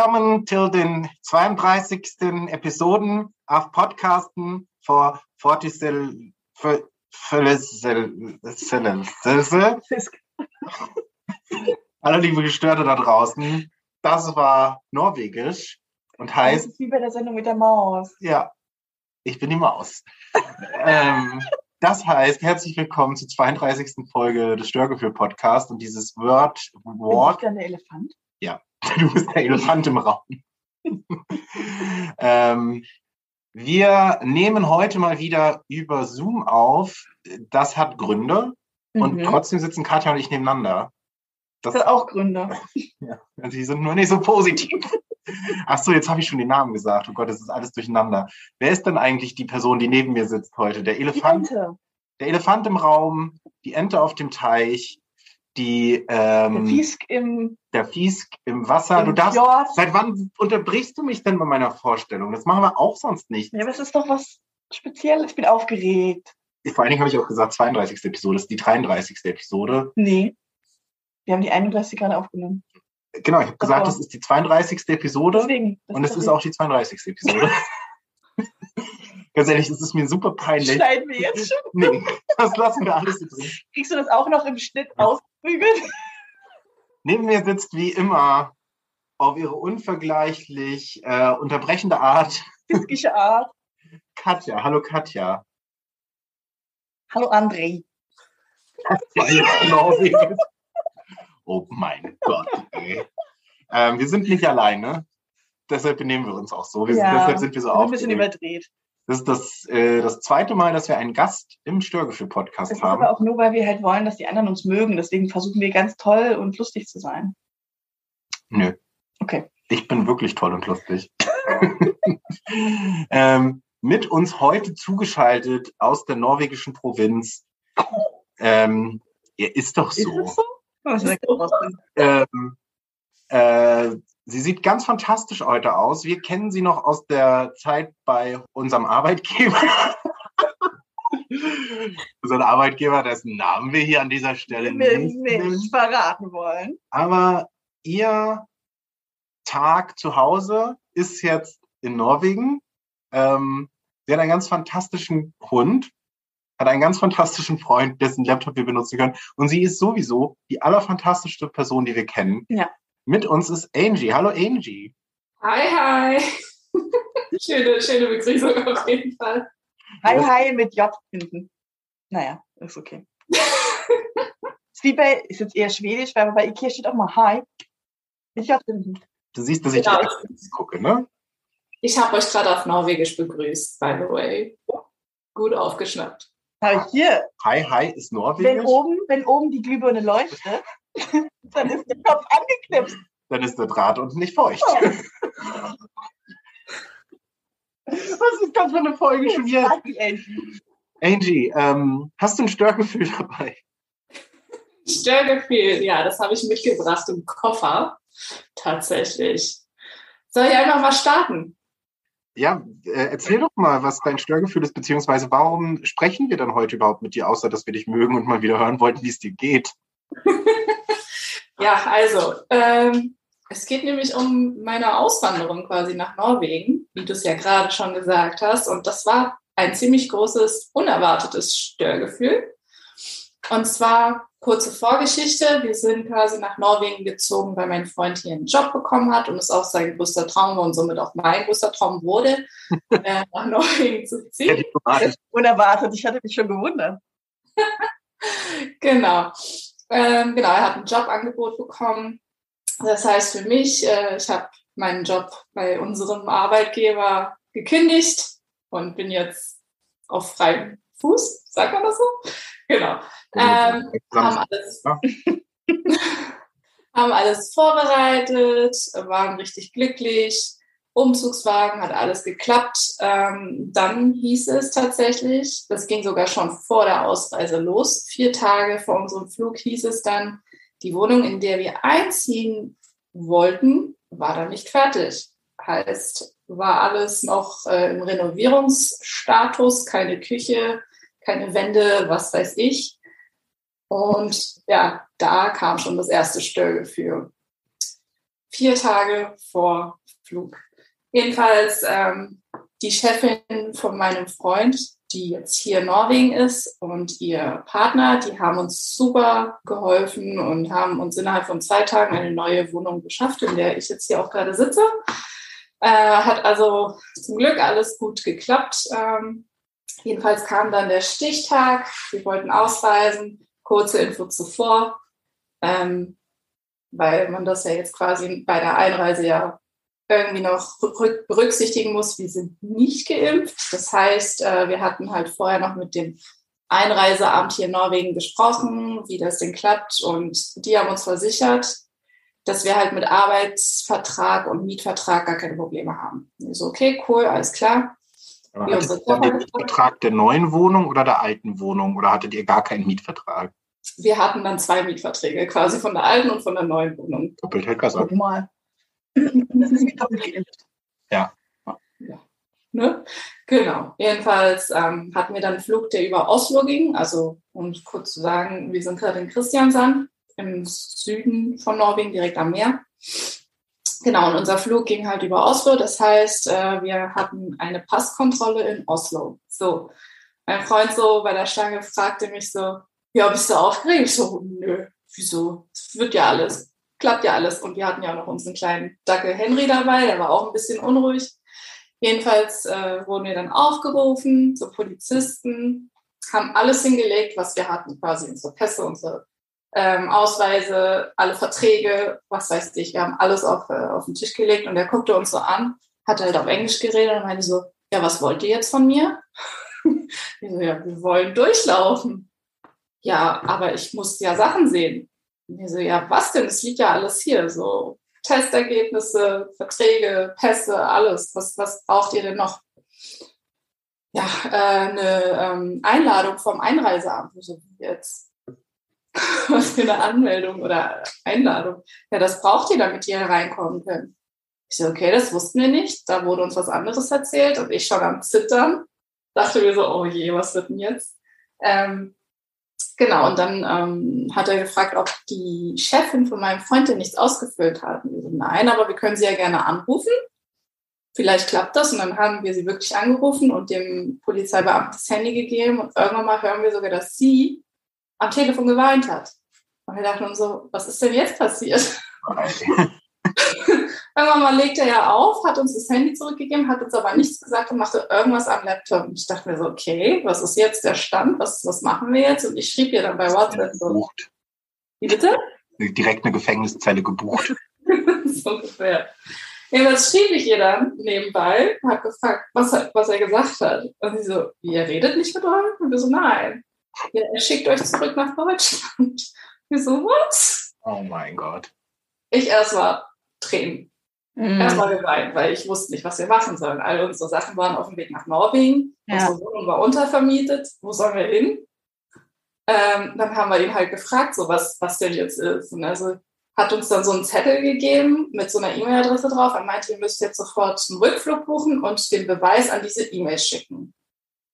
Willkommen zu den 32. Episoden auf Podcasten vor 40 Hallo liebe Gestörte da draußen. Das war Norwegisch und heißt. Das ist wie bei der Sendung mit der Maus. Ja, ich bin die Maus. ähm, das heißt, herzlich willkommen zur 32. Folge des Störgefühl Podcasts und dieses Word. Bin ich der Elefant? Ja, du bist der Elefant im Raum. ähm, wir nehmen heute mal wieder über Zoom auf. Das hat Gründe. Mhm. Und trotzdem sitzen Katja und ich nebeneinander. Das, das hat auch Gründe. Ja, sie sind nur nicht so positiv. Ach so, jetzt habe ich schon den Namen gesagt. Oh Gott, das ist alles durcheinander. Wer ist denn eigentlich die Person, die neben mir sitzt heute? Der Elefant? Der Elefant im Raum, die Ente auf dem Teich, die ähm, der Fiesk im der Fiesk im Wasser. Im du darfst. Fjord. Seit wann unterbrichst du mich denn bei meiner Vorstellung? Das machen wir auch sonst nicht. Ja, aber es ist doch was Spezielles. Ich bin aufgeregt. Vor allen Dingen habe ich auch gesagt, 32. Episode das ist die 33. Episode. Nee. Wir haben die 31 gerade aufgenommen. Genau, ich habe gesagt, das ist die 32. Episode. Deswegen, und es ist auch die 32. Episode. Ganz ehrlich, das ist mir super peinlich. Schneiden wir jetzt schon? Nee, das lassen wir alles drin. Kriegst du das auch noch im Schnitt ja. ausgebügelt? Neben mir sitzt wie immer auf ihre unvergleichlich äh, unterbrechende Art. Fiskische Art. Katja. Hallo Katja. Hallo André. Das war jetzt genau Oh mein Gott. Ey. Ähm, wir sind nicht alleine. Deshalb benehmen wir uns auch so. Wir, ja, deshalb sind wir so aufgeregt. Ein bisschen überdreht. Das ist das, äh, das zweite Mal, dass wir einen Gast im Störgefühl-Podcast haben. Das ist aber auch nur, weil wir halt wollen, dass die anderen uns mögen. Deswegen versuchen wir ganz toll und lustig zu sein. Nö. Okay. Ich bin wirklich toll und lustig. ähm, mit uns heute zugeschaltet aus der norwegischen Provinz. Ähm, er ist doch so. Ist so? Was ist ähm, äh, Sie sieht ganz fantastisch heute aus. Wir kennen sie noch aus der Zeit bei unserem Arbeitgeber. Unser Arbeitgeber, dessen Namen wir hier an dieser Stelle nicht, nicht verraten wollen. Aber ihr Tag zu Hause ist jetzt in Norwegen. Ähm, sie hat einen ganz fantastischen Hund, hat einen ganz fantastischen Freund, dessen Laptop wir benutzen können. Und sie ist sowieso die allerfantastischste Person, die wir kennen. Ja. Mit uns ist Angie. Hallo Angie. Hi, hi. schöne, schöne Begrüßung auf jeden Fall. Hi, hi mit J hinten. Naja, ist okay. ist wie bei, ist jetzt eher schwedisch, weil bei Ikea steht auch mal Hi mit J hinten. Du siehst, dass ich genau. gucke, ne? Ich habe euch gerade auf Norwegisch begrüßt, by the way. Gut aufgeschnappt. Habe ich hier. Hi, hi ist Norwegisch. Wenn oben, wenn oben die Glühbirne leuchtet, dann ist der Kopf angeknipst. Dann ist der Draht unten nicht feucht. Oh. Was ist das für eine Folge schon hier? Angie, ähm, hast du ein Störgefühl dabei? Störgefühl, ja, das habe ich mitgebracht im Koffer. Tatsächlich. Soll ich einfach mal starten? Ja, äh, erzähl doch mal, was dein Störgefühl ist, beziehungsweise warum sprechen wir dann heute überhaupt mit dir, außer dass wir dich mögen und mal wieder hören wollten, wie es dir geht? Ja, also, ähm, es geht nämlich um meine Auswanderung quasi nach Norwegen, wie du es ja gerade schon gesagt hast. Und das war ein ziemlich großes, unerwartetes Störgefühl. Und zwar kurze Vorgeschichte. Wir sind quasi nach Norwegen gezogen, weil mein Freund hier einen Job bekommen hat und es auch sein größter Traum war und somit auch mein größter Traum wurde, äh, nach Norwegen zu ziehen. Unerwartet, ich hatte mich schon gewundert. genau. Ähm, genau, er hat ein Jobangebot bekommen. Das heißt für mich, äh, ich habe meinen Job bei unserem Arbeitgeber gekündigt und bin jetzt auf freiem Fuß, sagt man das so? Genau. Ähm, haben, alles, haben alles vorbereitet, waren richtig glücklich. Umzugswagen, hat alles geklappt. Ähm, dann hieß es tatsächlich, das ging sogar schon vor der Ausreise los, vier Tage vor unserem Flug hieß es dann, die Wohnung, in der wir einziehen wollten, war dann nicht fertig. Heißt, war alles noch äh, im Renovierungsstatus, keine Küche, keine Wände, was weiß ich. Und ja, da kam schon das erste Störgefühl. vier Tage vor Flug. Jedenfalls ähm, die Chefin von meinem Freund, die jetzt hier in Norwegen ist und ihr Partner, die haben uns super geholfen und haben uns innerhalb von zwei Tagen eine neue Wohnung geschafft, in der ich jetzt hier auch gerade sitze. Äh, hat also zum Glück alles gut geklappt. Ähm, jedenfalls kam dann der Stichtag. Wir wollten ausreisen. Kurze Info zuvor, ähm, weil man das ja jetzt quasi bei der Einreise ja irgendwie noch berücksichtigen muss, wir sind nicht geimpft. Das heißt, äh, wir hatten halt vorher noch mit dem Einreiseamt hier in Norwegen gesprochen, wie das denn klappt. Und die haben uns versichert, dass wir halt mit Arbeitsvertrag und Mietvertrag gar keine Probleme haben. Ich so, okay, cool, alles klar. Aber hattet ihr den Mietvertrag der neuen Wohnung oder der alten Wohnung oder hattet ihr gar keinen Mietvertrag? Wir hatten dann zwei Mietverträge, quasi von der alten und von der neuen Wohnung. Doppelt hält besser. Guck mal. Ja. ja. Ne? Genau. Jedenfalls ähm, hatten wir dann einen Flug, der über Oslo ging. Also, um kurz zu sagen, wir sind gerade in Christiansand im Süden von Norwegen, direkt am Meer. Genau, und unser Flug ging halt über Oslo. Das heißt, äh, wir hatten eine Passkontrolle in Oslo. So, mein Freund so bei der Stange fragte mich so, ja, bist du aufgeregt? Ich so, nö, wieso? Es wird ja alles, klappt ja alles. Und wir hatten ja auch noch unseren kleinen Dackel Henry dabei, der war auch ein bisschen unruhig. Jedenfalls äh, wurden wir dann aufgerufen zu Polizisten, haben alles hingelegt, was wir hatten, quasi unsere Pässe, unsere ähm, Ausweise, alle Verträge, was weiß ich. Wir haben alles auf, äh, auf den Tisch gelegt und er guckte uns so an, hat halt auf Englisch geredet und meinte so, ja, was wollt ihr jetzt von mir? ich so, ja, wir wollen durchlaufen. Ja, aber ich muss ja Sachen sehen. Und ich so, ja, was denn? Es liegt ja alles hier. So Testergebnisse, Verträge, Pässe, alles. Was, was braucht ihr denn noch? Ja, äh, eine ähm, Einladung vom Einreiseamt. So, jetzt was für eine Anmeldung oder Einladung. Ja, das braucht ihr, damit ihr reinkommen könnt. Ich so, okay, das wussten wir nicht. Da wurde uns was anderes erzählt und ich schon am Zittern. Dachte mir so, oh je, was wird denn jetzt? Ähm, genau, und dann ähm, hat er gefragt, ob die Chefin von meinem Freund denn nichts ausgefüllt hat. Und wir so, nein, aber wir können sie ja gerne anrufen. Vielleicht klappt das. Und dann haben wir sie wirklich angerufen und dem Polizeibeamten das Handy gegeben. Und irgendwann mal hören wir sogar, dass sie am Telefon geweint hat. Und wir dachten uns so, was ist denn jetzt passiert? Irgendwann mal legt er ja auf, hat uns das Handy zurückgegeben, hat uns aber nichts gesagt und machte irgendwas am Laptop. Und ich dachte mir so, okay, was ist jetzt der Stand? Was, was machen wir jetzt? Und ich schrieb ihr dann bei WhatsApp so. Wie bitte? Direkt eine Gefängniszelle gebucht. so ungefähr. Ja, das schrieb ich ihr dann nebenbei, hat gefragt, was, was er gesagt hat. Und sie so, ihr redet nicht mit euch? Und wir so, nein ja, er schickt euch zurück nach Deutschland. Wir so, was? Oh mein Gott. Ich erstmal Tränen. Mhm. Erstmal geweint, weil ich wusste nicht, was wir machen sollen. All unsere Sachen waren auf dem Weg nach Norwegen. Ja. Unsere Wohnung war untervermietet. Wo sollen wir hin? Ähm, dann haben wir ihn halt gefragt, so was, was denn jetzt ist. Und also hat uns dann so einen Zettel gegeben mit so einer E-Mail-Adresse drauf. Er meinte, ihr müsst jetzt sofort einen Rückflug buchen und den Beweis an diese E-Mail schicken.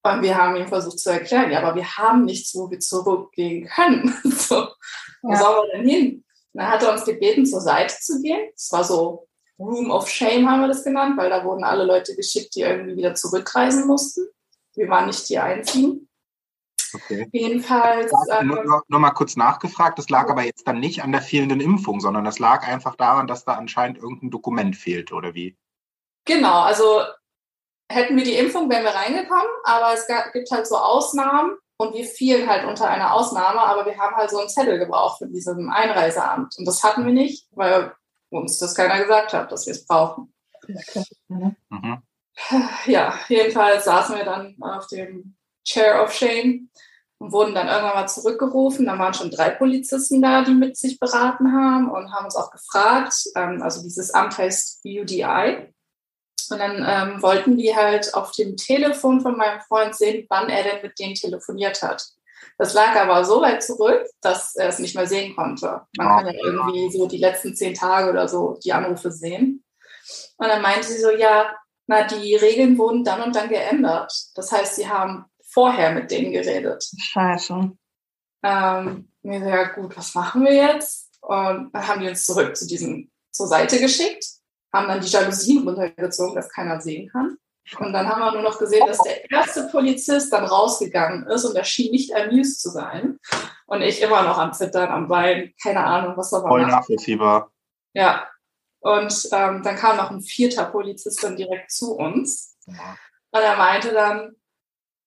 Und wir haben ihm versucht zu erklären, ja, aber wir haben nichts, wo wir zurückgehen können. so, wo ja. sollen wir denn hin? Und dann hat er uns gebeten, zur Seite zu gehen. Es war so Room of Shame, haben wir das genannt, weil da wurden alle Leute geschickt, die irgendwie wieder zurückreisen mussten. Wir waren nicht die Einzigen. Okay. Jedenfalls. Ähm, nur, nur, mal kurz nachgefragt, das lag aber jetzt dann nicht an der fehlenden Impfung, sondern das lag einfach daran, dass da anscheinend irgendein Dokument fehlt, oder wie? Genau, also hätten wir die Impfung, wären wir reingekommen, aber es gibt halt so Ausnahmen und wir fielen halt unter einer Ausnahme, aber wir haben halt so einen Zettel gebraucht für diesem Einreiseamt. Und das hatten wir nicht, weil uns das keiner gesagt hat, dass wir es brauchen. Mhm. Ja, jedenfalls saßen wir dann auf dem Chair of Shame und wurden dann irgendwann mal zurückgerufen. Dann waren schon drei Polizisten da, die mit sich beraten haben und haben uns auch gefragt. Ähm, also dieses Amt heißt UDI. Und dann ähm, wollten die halt auf dem Telefon von meinem Freund sehen, wann er denn mit denen telefoniert hat. Das lag aber so weit zurück, dass er es nicht mehr sehen konnte. Man kann ja irgendwie so die letzten zehn Tage oder so die Anrufe sehen. Und dann meinte sie so, ja, na, die Regeln wurden dann und dann geändert. Das heißt, sie haben vorher mit denen geredet. Scheiße. Ähm, mir so, ja gut, was machen wir jetzt? Und dann haben die uns zurück zu diesem zur Seite geschickt, haben dann die Jalousien runtergezogen, dass keiner sehen kann. Und dann haben wir nur noch gesehen, dass der erste Polizist dann rausgegangen ist und er schien nicht amused zu sein. Und ich immer noch am Zittern, am Bein, keine Ahnung, was da war. Voll nachvollziehbar. Ja. Und ähm, dann kam noch ein vierter Polizist dann direkt zu uns. Ja. Und er meinte dann,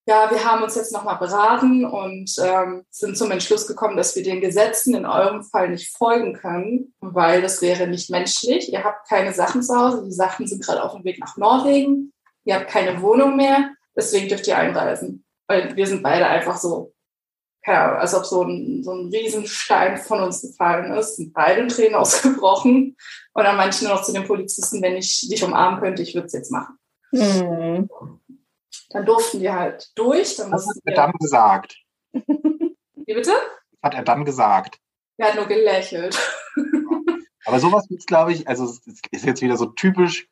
ja, wir haben uns jetzt nochmal beraten und ähm, sind zum Entschluss gekommen, dass wir den Gesetzen in eurem Fall nicht folgen können, weil das wäre nicht menschlich. Ihr habt keine Sachen zu Hause, die Sachen sind gerade auf dem Weg nach Norwegen, ihr habt keine Wohnung mehr, deswegen dürft ihr einreisen. Weil wir sind beide einfach so, ja, als ob so ein, so ein Riesenstein von uns gefallen ist, sind beide Tränen ausgebrochen. Und dann ich nur noch zu den Polizisten, wenn ich dich umarmen könnte, ich würde es jetzt machen. Hm. Dann durften die halt durch. Dann Was hat er dann gesagt? wie bitte? Was hat er dann gesagt? Er hat nur gelächelt. Aber sowas gibt's, glaube ich, also es ist jetzt wieder so typisch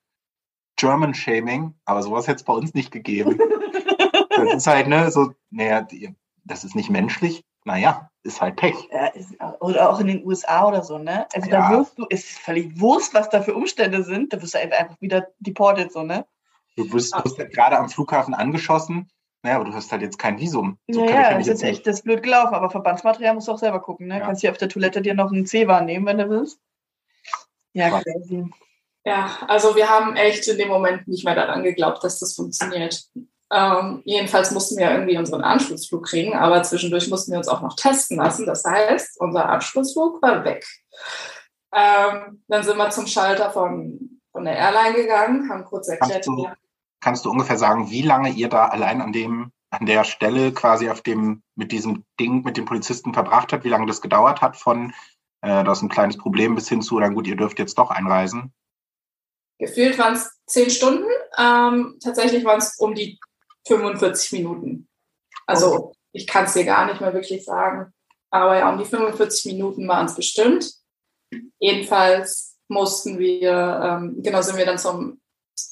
German Shaming, aber sowas hätte es bei uns nicht gegeben. das ist halt, ne, so, naja, das ist nicht menschlich. Naja, ist halt Pech. Ja, ist, oder auch in den USA oder so, ne? Also Ja. da wirst du, es ist völlig Wurst, was da für Umstände sind. Da wirst du einfach wieder deported, so, ne? Du wirst, wirst halt gerade am Flughafen angeschossen, naja, aber du hast halt jetzt kein Visum. So Ja, kann ich ja, das ist echt, das blöd gelaufen, aber Verbandsmaterial musst du auch selber gucken, ne? Ja. Kannst hier auf der Toilette dir noch einen C-War nehmen, wenn du willst. Ja, Krass. crazy. Ja, also wir haben echt in dem Moment nicht mehr daran geglaubt, dass das funktioniert. Ähm, jedenfalls mussten wir irgendwie unseren Anschlussflug kriegen, aber zwischendurch mussten wir uns auch noch testen lassen. Das heißt, unser Anschlussflug war weg. Ähm, dann sind wir zum Schalter von, von der Airline gegangen, haben kurz erklärt, Kannst du- ja, Kannst du ungefähr sagen, wie lange ihr da allein an dem, an der Stelle quasi auf dem, mit diesem Ding, mit dem Polizisten verbracht habt, wie lange das gedauert hat von, äh, das ist ein kleines Problem bis hin zu, na gut, ihr dürft jetzt doch einreisen? gefühlt waren es zehn Stunden, ähm, tatsächlich waren es um die 45 Minuten. Also ich kann es dir gar nicht mehr wirklich sagen. Aber ja, um die 45 Minuten waren es bestimmt. Jedenfalls mussten wir, ähm, genau, sind wir dann zum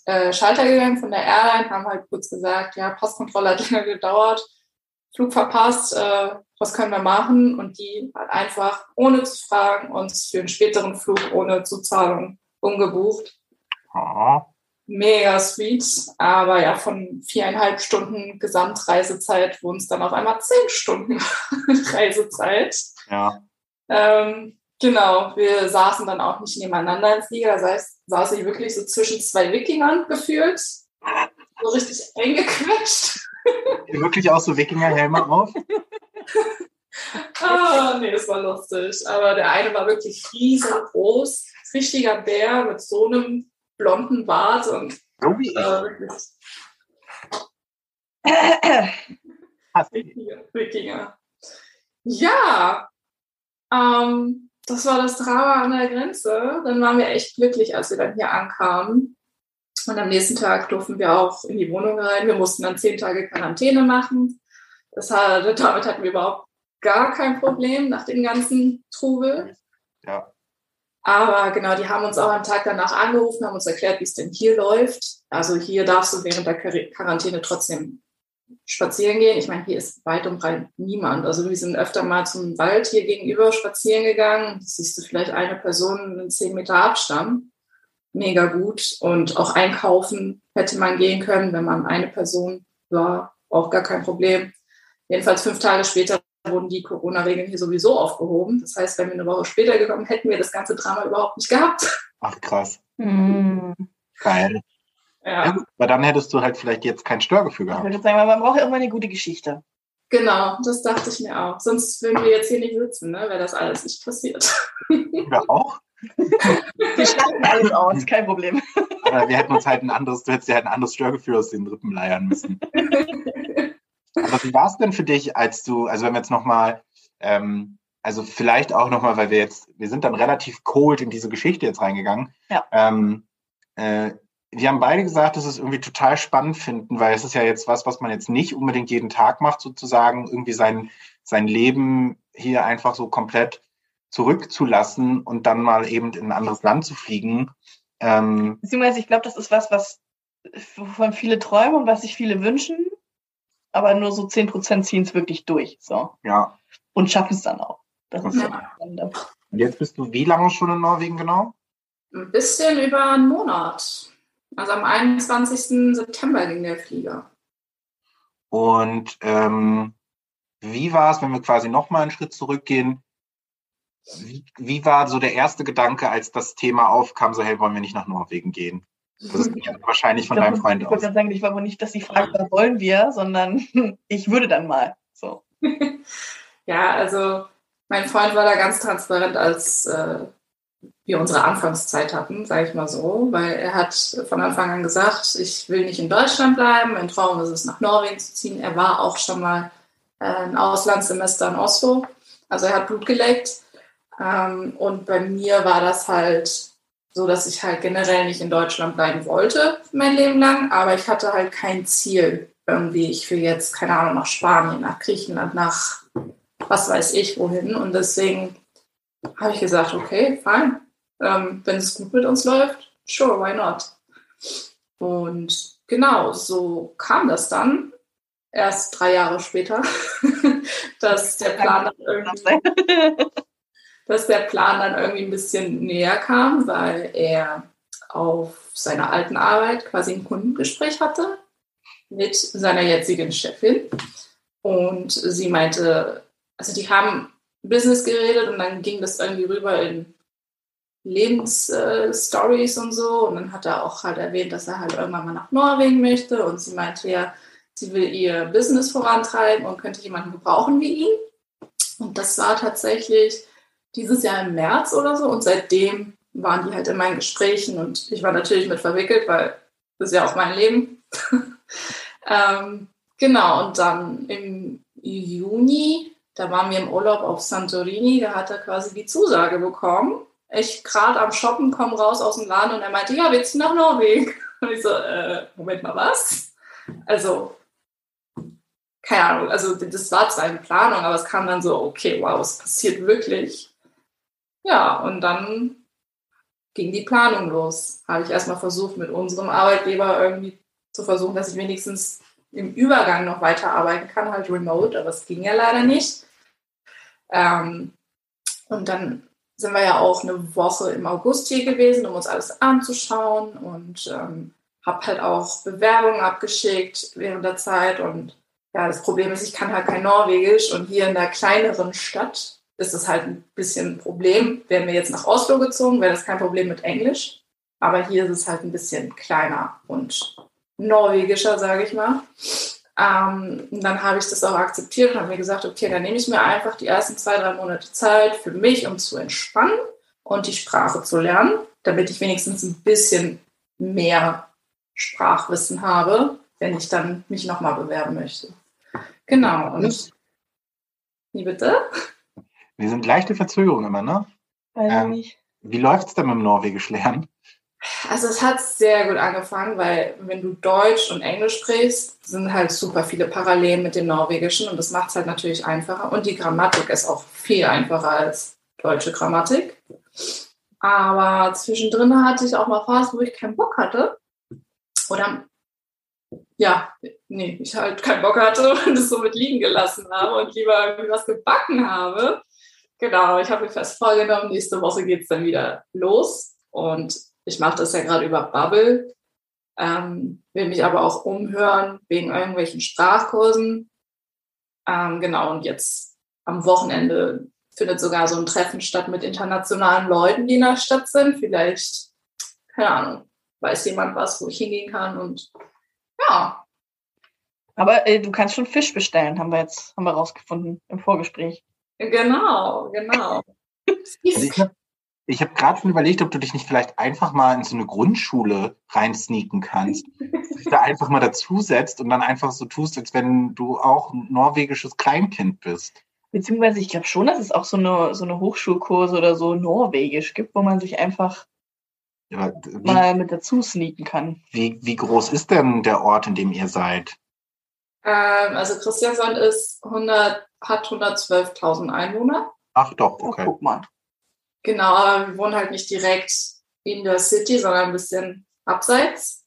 äh, Schalter gegangen von der Airline, haben halt kurz gesagt, ja, Passkontrolle hat länger gedauert, Flug verpasst, äh, was können wir machen? Und die hat einfach, ohne zu fragen, uns für einen späteren Flug ohne Zuzahlung umgebucht Oh, mega sweet. Aber ja, von viereinhalb Stunden Gesamtreisezeit wurden es dann auf einmal zehn Stunden Reisezeit. ja. Ähm, genau, wir saßen dann auch nicht nebeneinander im Flieger. Das heißt, saß ich wirklich so zwischen zwei Wikingern gefühlt. So richtig eingequetscht. Wirklich auch so Wikingerhelme auf? Ah, nee, das war lustig. Aber der eine war wirklich riesengroß. Richtiger Bär mit so einem blonden Bart und So wie äh, ich. wirklich Hast du. Wikinger. Wikinger. Ja, ähm, das war das Drama an der Grenze. Dann waren wir echt glücklich, als wir dann hier ankamen. Und am nächsten Tag durften wir auch in die Wohnung rein. Wir mussten dann zehn Tage Quarantäne machen. Das hat, damit hatten wir überhaupt gar kein Problem nach dem ganzen Trubel. Ja. Aber genau, die haben uns auch am Tag danach angerufen, haben uns erklärt, wie es denn hier läuft. Also hier darfst du während der Quar- Quarantäne trotzdem spazieren gehen. Ich meine, hier ist weit und breit niemand. Also wir sind öfter mal zum Wald hier gegenüber spazieren gegangen. Das siehst du vielleicht eine Person in zehn Meter Abstand. Mega gut. Und auch einkaufen hätte man gehen können, wenn man eine Person war. Auch gar kein Problem. Jedenfalls fünf Tage später wurden die Corona-Regeln hier sowieso aufgehoben. Das heißt, wenn wir eine Woche später gekommen, hätten wir das ganze Drama überhaupt nicht gehabt. Ach krass. Hm. Geil. Ja, Ja, aber dann hättest du halt vielleicht jetzt kein Störgefühl Ich gehabt. würde sagen, man braucht ja irgendwann eine gute Geschichte. genau, das dachte ich mir auch. Sonst würden wir jetzt hier nicht sitzen, ne? wäre das alles nicht passiert. Oder auch? Wir schlachten alles aus, kein Problem. Aber wir hätten uns halt ein anderes, du hättest dir halt ein anderes Störgefühl aus den Rippen leiern müssen. Aber wie war es denn für dich, als du, also wenn wir jetzt nochmal, ähm, also vielleicht auch nochmal, weil wir jetzt, wir sind dann relativ cold in diese Geschichte jetzt reingegangen. Ja. Ähm, äh, wir haben beide gesagt, dass wir es irgendwie total spannend finden, weil es ist ja jetzt was, was man jetzt nicht unbedingt jeden Tag macht, sozusagen, irgendwie sein, sein Leben hier einfach so komplett zurückzulassen und dann mal eben in ein anderes Land zu fliegen. Ähm, Beziehungsweise, ich glaube, das ist was, was wovon viele träumen und was sich viele wünschen, aber nur so 10% ziehen es wirklich durch. So. ja. Und schaffen es dann auch. Das ist ja. Und jetzt bist du wie lange schon in Norwegen genau? Ein bisschen über einen Monat. Also am 21. September ging der Flieger. Und ähm, wie war es, wenn wir quasi nochmal einen Schritt zurückgehen? Wie, wie war so der erste Gedanke, als das Thema aufkam, so hey, wollen wir nicht nach Norwegen gehen? Das ist wahrscheinlich von Ich deinem glaub, Freund Ich aus. wollte gerade sagen, ich war wohl nicht, dass die Frage war, wollen wir, sondern ich würde dann mal. So. Ja, also mein Freund war da ganz transparent, als äh, wir unsere Anfangszeit hatten, sage ich mal so, weil er hat von Anfang an gesagt, ich will nicht in Deutschland bleiben, mein Traum ist es, nach Norwegen zu ziehen. Er war auch schon mal äh, ein Auslandssemester in Oslo, also er hat Blut geleckt. Ähm, und bei mir war das halt so, dass ich halt generell nicht in Deutschland bleiben wollte, mein Leben lang, aber ich hatte halt kein Ziel irgendwie. Ich will jetzt, keine Ahnung, nach Spanien, nach Griechenland, nach was weiß ich wohin. Und deswegen habe ich gesagt, okay, fein. Ähm, wenn es gut mit uns läuft, sure, why not? Und genau, so kam das dann. Erst drei Jahre später, dass der Plan dann irgendwie dass der Plan dann irgendwie ein bisschen näher kam, weil er auf seiner alten Arbeit quasi ein Kundengespräch hatte mit seiner jetzigen Chefin. Und sie meinte, also die haben Business geredet und dann ging das irgendwie rüber in Lebensstories und so. Und dann hat er auch halt erwähnt, dass er halt irgendwann mal nach Norwegen möchte. Und sie meinte ja, sie will ihr Business vorantreiben und könnte jemanden gebrauchen wie ihn. Und das war tatsächlich dieses Jahr im März oder so. Und seitdem waren die halt in meinen Gesprächen und ich war natürlich mit verwickelt, weil das ist ja auch mein Leben. ähm, genau, und dann im Juni, da waren wir im Urlaub auf Santorini, da hat er quasi die Zusage bekommen. Ich gerade am Shoppen, komme raus aus dem Laden und er meinte, ja, wir ziehen nach Norwegen. Und ich so, äh, Moment mal, was? Also, keine Ahnung, also das war zwar eine Planung, aber es kam dann so, okay, wow, es passiert wirklich. Ja, und dann ging die Planung los. Habe ich erstmal versucht, mit unserem Arbeitgeber irgendwie zu versuchen, dass ich wenigstens im Übergang noch weiterarbeiten kann, halt remote, aber es ging ja leider nicht. Ähm, und dann sind wir ja auch eine Woche im August hier gewesen, um uns alles anzuschauen und ähm, habe halt auch Bewerbungen abgeschickt während der Zeit. Und ja, das Problem ist, ich kann halt kein Norwegisch und hier in der kleineren Stadt ist das halt ein bisschen ein Problem. Wären wir jetzt nach Oslo gezogen, wäre das kein Problem mit Englisch. Aber hier ist es halt ein bisschen kleiner und norwegischer, sage ich mal. Ähm, und dann habe ich das auch akzeptiert und habe mir gesagt, okay, dann nehme ich mir einfach die ersten zwei, drei Monate Zeit für mich, um zu entspannen und die Sprache zu lernen, damit ich wenigstens ein bisschen mehr Sprachwissen habe, wenn ich dann mich nochmal bewerben möchte. Genau. Und wie bitte? Wir sind leichte Verzögerungen immer, ne? Weiß Ähm, ich nicht. Wie läuft's denn mit dem Norwegisch lernen? Also es hat sehr gut angefangen, weil wenn du Deutsch und Englisch sprichst, sind halt super viele Parallelen mit dem Norwegischen und das macht es halt natürlich einfacher. Und die Grammatik ist auch viel einfacher als deutsche Grammatik. Aber zwischendrin hatte ich auch mal Phasen, wo ich keinen Bock hatte. Oder ja, nee, ich halt keinen Bock hatte und es somit liegen gelassen habe und lieber irgendwie was gebacken habe. Genau, ich habe mir fest vorgenommen, nächste Woche geht es dann wieder los. Und ich mache das ja gerade über Bubble, ähm, will mich aber auch umhören wegen irgendwelchen Sprachkursen. Ähm, genau, und jetzt am Wochenende findet sogar so ein Treffen statt mit internationalen Leuten, die in der Stadt sind. Vielleicht, keine Ahnung, weiß jemand was, wo ich hingehen kann. Und ja, Aber äh, du kannst schon Fisch bestellen, haben wir jetzt haben wir rausgefunden im Vorgespräch. genau, genau. Also ich habe ich hab gerade schon überlegt, ob du dich nicht vielleicht einfach mal in so eine Grundschule reinsneaken kannst. dich da einfach mal dazusetzt und dann einfach so tust, als wenn du auch ein norwegisches Kleinkind bist. Beziehungsweise ich glaube schon, dass es auch so eine, so eine Hochschulkurse oder so Norwegisch gibt, wo man sich einfach Ja, wie, mal mit dazu sneaken kann. wie, wie groß ist denn der Ort, in dem ihr seid? Ähm, also Christiansand ist 100, hat 112.000 Einwohner. Ach doch, Oh, okay. guck mal. Genau, aber wir wohnen halt nicht direkt in der City, sondern ein bisschen abseits,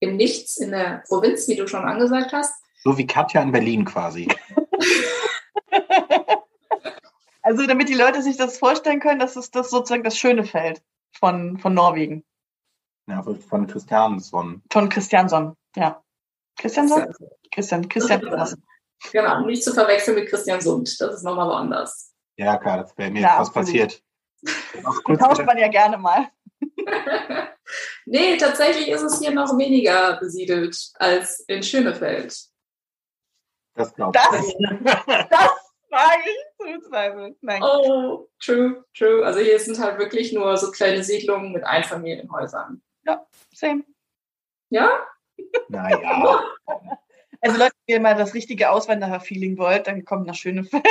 im Nichts, in der Provinz, wie du schon angesagt hast. So wie Katja in Berlin quasi. Also damit die Leute sich das vorstellen können, das ist das sozusagen das schöne Feld. von, von Norwegen. Ja, von Christiansson. Von Christiansson, ja. Christiansson? Christian, Christian. Genau, nicht zu verwechseln mit Christian Sund. Das ist nochmal woanders. Ja, klar, das wäre mir Ja, was absolut. passiert. Die tauscht man ja gerne mal. nee, tatsächlich ist es hier noch weniger besiedelt als in Schönefeld. Das glaube Das, ich. das wage ich zu bezweifeln. Nein. Oh, true, true. Also hier sind halt wirklich nur so kleine Siedlungen mit Einfamilienhäusern. Same. Ja? Naja. Also Leute, wenn ihr mal das richtige Auswanderer-Feeling wollt, dann kommt nach Schönefeld.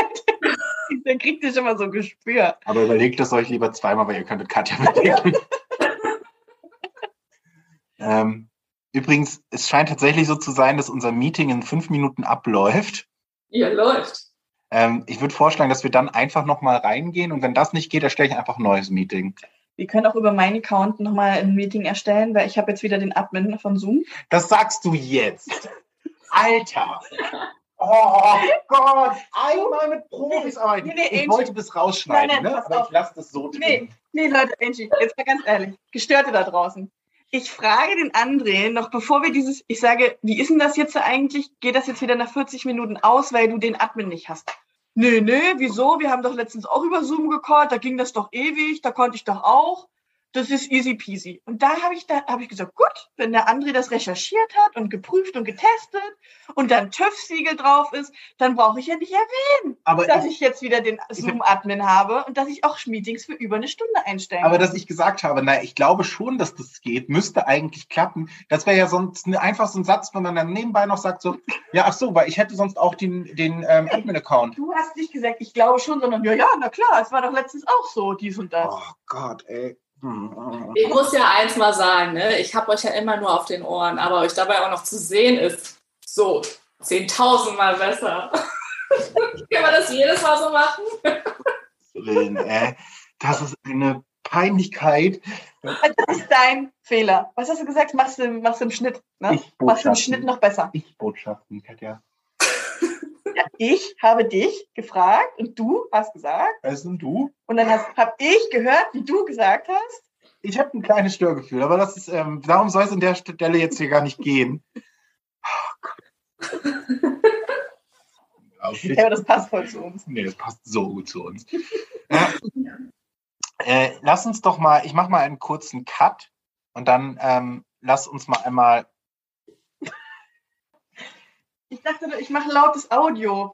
Dann kriegt ihr schon mal so ein Gespür. Aber überlegt es euch lieber zweimal, weil ihr könnt mit Katja belegen. ähm, übrigens, es scheint tatsächlich so zu sein, dass unser Meeting in fünf Minuten abläuft. Ihr läuft. Ähm, ich würde vorschlagen, dass wir dann einfach nochmal reingehen und wenn das nicht geht, erstelle ich einfach ein neues Meeting. Wir können auch über meinen Account nochmal ein Meeting erstellen, weil ich habe jetzt wieder den Admin von Zoom. Das sagst du jetzt. Alter. Oh Gott, einmal mit Profis arbeiten. Nee, nee, ich Angie. wollte das rausschneiden, Nein, nein, ne? aber auf. ich lasse das so drin. Nee, nee, Leute, Angie, jetzt mal ganz ehrlich. Gestörte da draußen. Ich frage den André noch, bevor wir dieses, ich sage, wie ist denn das jetzt eigentlich? Geht das jetzt wieder nach 40 Minuten aus, weil du den Admin nicht hast? Nö, nö, wieso? Wir haben doch letztens auch über Zoom gecallt, da ging das doch ewig, da konnte ich doch auch. Das ist easy peasy. Und da habe ich, da habe ich gesagt, gut, wenn der André das recherchiert hat und geprüft und getestet und dann TÜV-Siegel drauf ist, dann brauche ich ja nicht erwähnen, aber, dass ich, ich jetzt wieder den Zoom-Admin habe und dass ich auch Meetings für über eine Stunde einstellen aber kann. dass ich gesagt habe, naja, ich glaube schon, dass das geht, müsste eigentlich klappen. Das wäre ja sonst einfach so ein Satz, wenn man dann nebenbei noch sagt, so, ja, ach so, weil ich hätte sonst auch den, den ähm, Admin-Account. Du hast nicht gesagt, ich glaube schon, sondern ja, ja, na klar, es war doch letztens auch so, dies und das. Oh Gott, ey. Hm. Ich muss ja eins mal sagen, ne? ich habe euch ja immer nur auf den Ohren, aber euch dabei auch noch zu sehen ist so 10.000 Mal besser. Können wir das jedes Mal so machen? Willen, ey. Das ist eine Peinlichkeit. Das ist dein Fehler. Was hast du gesagt? Machst du, machst du im Schnitt. Ne? Machst du im. Schnitt noch besser. Ich Botschaften, Katja. Ich habe dich gefragt und du hast gesagt. Wer sind du? Und dann habe ich gehört, wie du gesagt hast. Ich habe ein kleines Störgefühl, aber das ist, ähm, darum soll es an der Stelle jetzt hier gar nicht gehen. Oh Gott. Ja, aber das passt voll zu uns. Nee, das passt so gut zu uns. Ja. Äh, lass uns doch mal, ich mache mal einen kurzen Cut und dann ähm, lass uns mal einmal. Ich dachte, ich mache lautes Audio.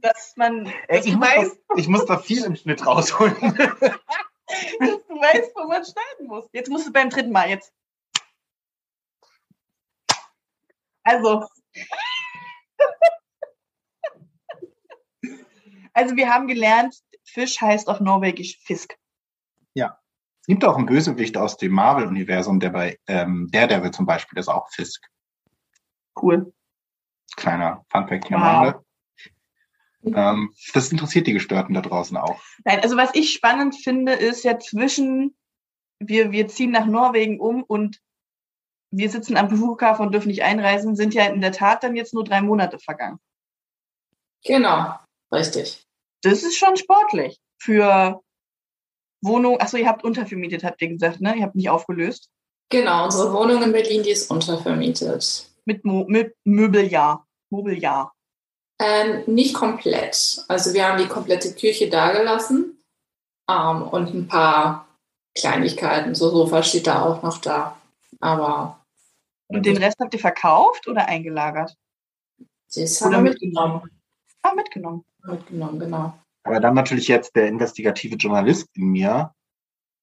Dass man, dass ich, du muss weißt, da, ich muss da viel im Schnitt rausholen. dass du weißt, wo man schneiden muss. Jetzt musst du beim dritten Mal jetzt. Also. Also wir haben gelernt, Fisch heißt auf Norwegisch Fisk. Es gibt auch einen Bösewicht aus dem Marvel-Universum, der bei ähm, Daredevil zum Beispiel ist auch Fisk. Cool. Kleiner Funfact hier Wow. am Rande. Ähm, das interessiert die Gestörten da draußen auch. Nein, also was ich spannend finde, ist ja zwischen, wir, wir ziehen nach Norwegen um und wir sitzen am Flughafen und dürfen nicht einreisen, sind ja in der Tat dann jetzt nur drei Monate vergangen. Genau, richtig. Das ist schon sportlich. Für Wohnung, achso, ihr habt untervermietet, habt ihr gesagt, ne? Ihr habt nicht aufgelöst. Genau, unsere Wohnung in Berlin, die ist untervermietet. Mit, Mo mit Möbeljahr. Mobiljahr. Ähm, nicht komplett. Also wir haben die komplette Küche dagelassen ähm, und ein paar Kleinigkeiten. So Sofa steht da auch noch da. Aber Und den Rest habt ihr verkauft oder eingelagert? das Oder haben wir mitgenommen. Ah, mitgenommen. Mitgenommen, genau. Aber dann natürlich jetzt der investigative Journalist in mir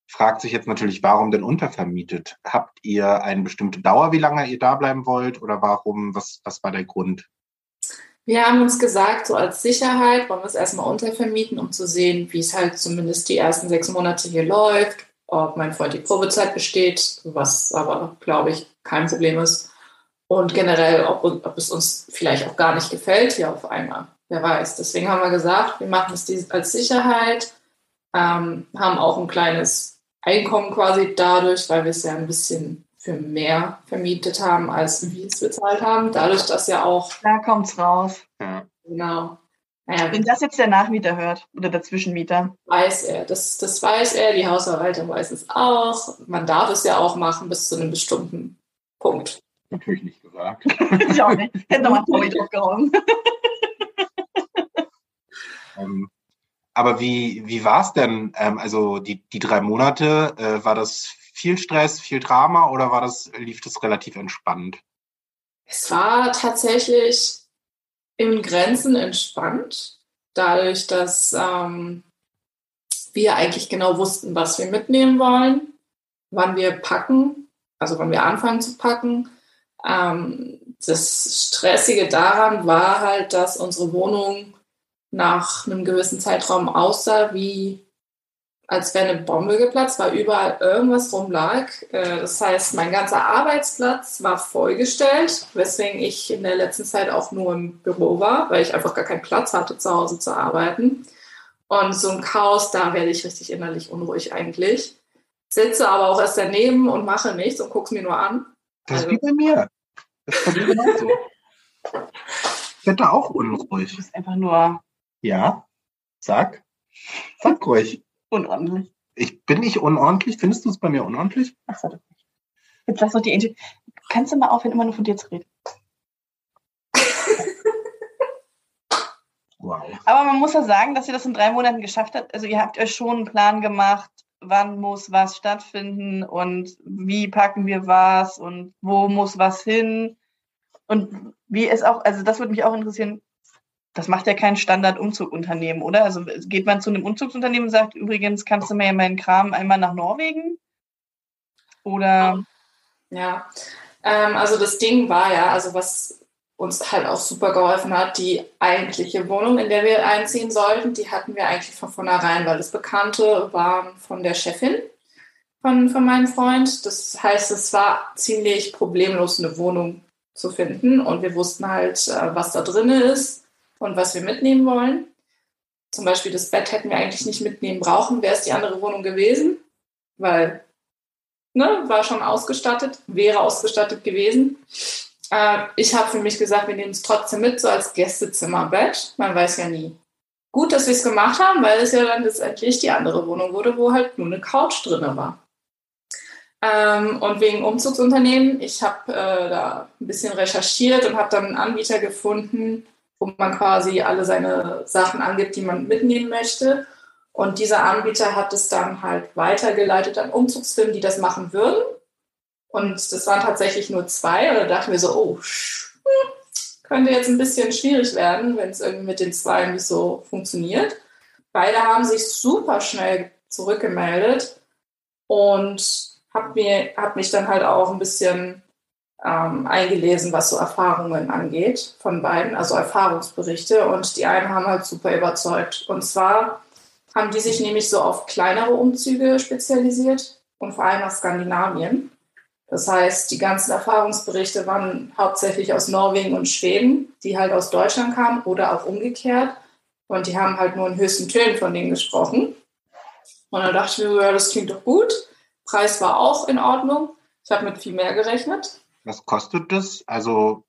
fragt sich jetzt natürlich, warum denn untervermietet? Habt ihr eine bestimmte Dauer, wie lange ihr da bleiben wollt? Oder warum, was, was war der Grund? Wir haben uns gesagt, so als Sicherheit wollen wir es erstmal untervermieten, um zu sehen, wie es halt zumindest die ersten sechs Monate hier läuft, ob mein Freund die Probezeit besteht, was aber, glaube ich, kein Problem ist. Und generell, ob, ob es uns vielleicht auch gar nicht gefällt hier auf einmal. Wer weiß. Deswegen haben wir gesagt, wir machen es als Sicherheit, ähm, haben auch ein kleines Einkommen quasi dadurch, weil wir es ja ein bisschen für mehr vermietet haben, als wir es bezahlt haben. Dadurch, dass ja auch Da kommt's raus. Genau. Naja, Wenn das jetzt der Nachmieter hört oder der Zwischenmieter. Weiß er, das, das weiß er, die Hausverwaltung weiß es auch. Man darf es ja auch machen bis zu einem bestimmten Punkt. Natürlich nicht gesagt. ich auch nicht. Hätte nochmal Tommy draufgehauen. ähm, aber wie, wie war es denn? Ähm, also die, die drei Monate, äh, war das viel Stress, viel Drama oder war das, lief das relativ entspannt? Es war tatsächlich in Grenzen entspannt, dadurch, dass ähm, wir eigentlich genau wussten, was wir mitnehmen wollen, wann wir packen, also wann wir anfangen zu packen. Ähm, das Stressige daran war halt, dass unsere Wohnung nach einem gewissen Zeitraum aussah wie als wäre eine Bombe geplatzt, weil überall irgendwas rumlag. Äh, das heißt, mein ganzer Arbeitsplatz war vollgestellt, weswegen ich in der letzten Zeit auch nur im Büro war, weil ich einfach gar keinen Platz hatte, zu Hause zu arbeiten. Und so ein Chaos, da werde ich richtig innerlich unruhig eigentlich. Sitze aber auch erst daneben und mache nichts und gucke es mir nur an. Das ist also, wie bei mir. Das ist bei mir genauso. Ich werde auch unruhig. Du bist einfach nur. Ja, sag. Sag ruhig. Unordentlich. Ich bin nicht unordentlich. Findest du es bei mir unordentlich? Ach so, nicht. Jetzt lass doch die Inti Kannst du mal aufhören, immer nur von dir zu reden? wow. Aber man muss ja sagen, dass ihr das in drei Monaten geschafft habt. Also ihr habt euch schon einen Plan gemacht, wann muss was stattfinden und wie packen wir was und wo muss was hin. Und wie es auch, also das würde mich auch interessieren, das macht ja kein Standard-Umzugunternehmen, oder? Also geht man zu einem Umzugsunternehmen und sagt, übrigens, kannst du mir meinen Kram einmal nach Norwegen? Oder? Ja, ähm, also das Ding war ja, also was uns halt auch super geholfen hat, die eigentliche Wohnung, in der wir einziehen sollten, die hatten wir eigentlich von vornherein, weil das Bekannte war von der Chefin von, von meinem Freund. Das heißt, es war ziemlich problemlos, eine Wohnung zu finden und wir wussten halt, äh, was da drin ist und was wir mitnehmen wollen. Zum Beispiel das Bett hätten wir eigentlich nicht mitnehmen brauchen, wäre es die andere Wohnung gewesen, weil ne, war schon ausgestattet, wäre ausgestattet gewesen. Äh, ich habe für mich gesagt, wir nehmen es trotzdem mit, so als Gästezimmerbett. Man weiß ja nie. Gut, dass wir es gemacht haben, weil es ja dann letztendlich die andere Wohnung wurde, wo halt nur eine Couch drin war. Ähm, und wegen Umzugsunternehmen, ich habe äh, da ein bisschen recherchiert und habe dann einen Anbieter gefunden, wo man quasi alle seine Sachen angibt, die man mitnehmen möchte. Und dieser Anbieter hat es dann halt weitergeleitet an Umzugsfirmen, die das machen würden. Und das waren tatsächlich nur zwei. Und da dachten wir so, oh, hm, könnte jetzt ein bisschen schwierig werden, wenn es irgendwie mit den zwei nicht so funktioniert. Beide haben sich super schnell zurückgemeldet und habe hab mich dann halt auch ein bisschen ähm, eingelesen, was so Erfahrungen angeht von beiden, also Erfahrungsberichte. Und die einen haben halt super überzeugt. Und zwar haben die sich nämlich so auf kleinere Umzüge spezialisiert und vor allem nach Skandinavien. Das heißt, die ganzen Erfahrungsberichte waren hauptsächlich aus Norwegen und Schweden, die halt aus Deutschland kamen oder auch umgekehrt. Und die haben halt nur in höchsten Tönen von denen gesprochen. Und dann dachte ich mir, ja, das klingt doch gut. Preis war auch in Ordnung. Ich habe mit viel mehr gerechnet. Was kostet das? Also,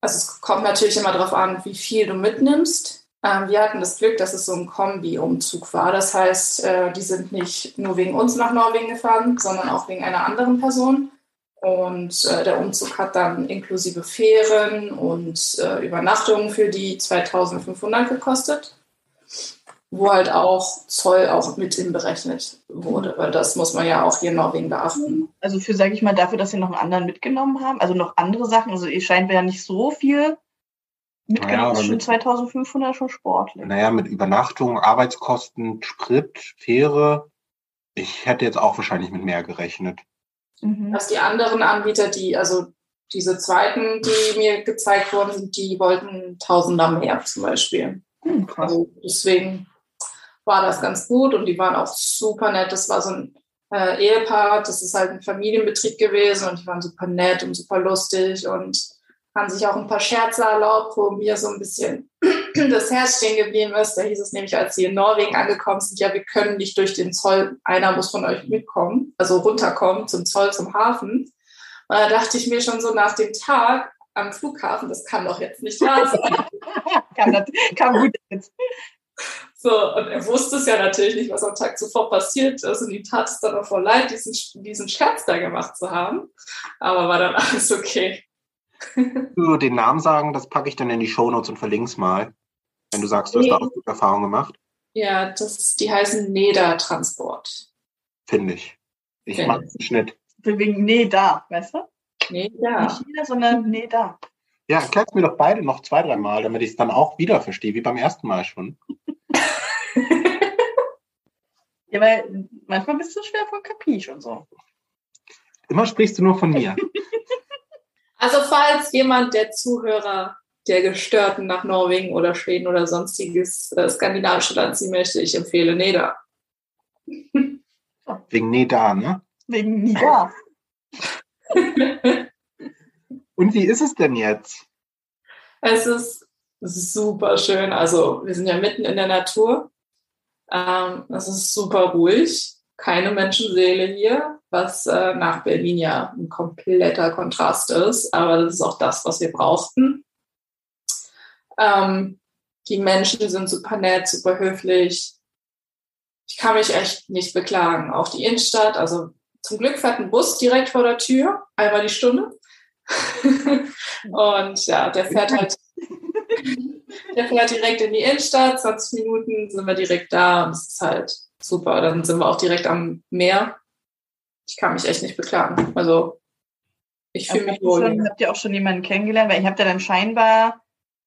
also es kommt natürlich immer darauf an, wie viel du mitnimmst. Ähm, wir hatten das Glück, dass es so ein Kombi-Umzug war. Das heißt, äh, die sind nicht nur wegen uns nach Norwegen gefahren, sondern auch wegen einer anderen Person. Und äh, der Umzug hat dann inklusive Fähren und äh, Übernachtungen für die 2500 gekostet wo halt auch Zoll auch mit inberechnet wurde, weil das muss man ja auch hier in Norwegen beachten. Also für, sage ich mal, dafür, dass sie noch einen anderen mitgenommen haben, also noch andere Sachen, also ihr scheint ja nicht so viel mitgenommen, naja, ist schon 2500 schon sportlich. Naja, mit Übernachtung, Arbeitskosten, Sprit, Fähre, ich hätte jetzt auch wahrscheinlich mit mehr gerechnet. Mhm. Dass die anderen Anbieter, die, also diese zweiten, die mir gezeigt worden sind, die wollten Tausender mehr zum Beispiel. Mhm, also deswegen war das ganz gut und die waren auch super nett. Das war so ein äh, Ehepaar, das ist halt ein Familienbetrieb gewesen und die waren super nett und super lustig und haben sich auch ein paar Scherze erlaubt, wo mir so ein bisschen das Herz stehen geblieben ist. Da hieß es nämlich, als sie in Norwegen angekommen sind, ja, wir können nicht durch den Zoll, einer muss von euch mitkommen, also runterkommen zum Zoll, zum Hafen. Und da dachte ich mir schon so nach dem Tag, am Flughafen, das kann doch jetzt nicht wahr sein. kam, das, kam gut jetzt. So, und er wusste es ja natürlich nicht, was am Tag zuvor passiert ist. Und ihm tat es dann auch voll leid, diesen, diesen Scherz da gemacht zu haben. Aber war dann alles okay. Du den Namen sagen, das packe ich dann in die Shownotes und verlinke es mal. Wenn du sagst, du hast da auch gute Erfahrungen gemacht. Ja, das, die heißen Neda-Transport. Finde ich. Ich Finde mache einen Schnitt. Wegen nee, da, weißt du? Neda. Nicht hier, sondern nee, da. Ja, erklärt mir doch beide noch zwei, dreimal, damit ich es dann auch wieder verstehe, wie beim ersten Mal schon. Ja, weil manchmal bist du schwer von Capiche und so. Immer sprichst du nur von mir. Also falls jemand der Zuhörer der Gestörten nach Norwegen oder Schweden oder sonstiges äh, skandinavische Land ziehen möchte, ich empfehle Neda. Wegen nee da, ne? Wegen nie da. Und wie ist es denn jetzt? Es ist super schön. Also wir sind ja mitten in der Natur. Ähm, es ist super ruhig. Keine Menschenseele hier, was äh, nach Berlin ja ein kompletter Kontrast ist. Aber das ist auch das, was wir brauchten. Ähm, die Menschen sind super nett, super höflich. Ich kann mich echt nicht beklagen. Auch die Innenstadt, also zum Glück fährt ein Bus direkt vor der Tür, einmal die Stunde. Und ja, der fährt halt, der fährt direkt in die Innenstadt, 20 Minuten sind wir direkt da und es ist halt super. Dann sind wir auch direkt am Meer. Ich kann mich echt nicht beklagen. Also ich fühle mich wohl. Schon, habt ihr auch schon jemanden kennengelernt? Weil ich habt ja dann scheinbar,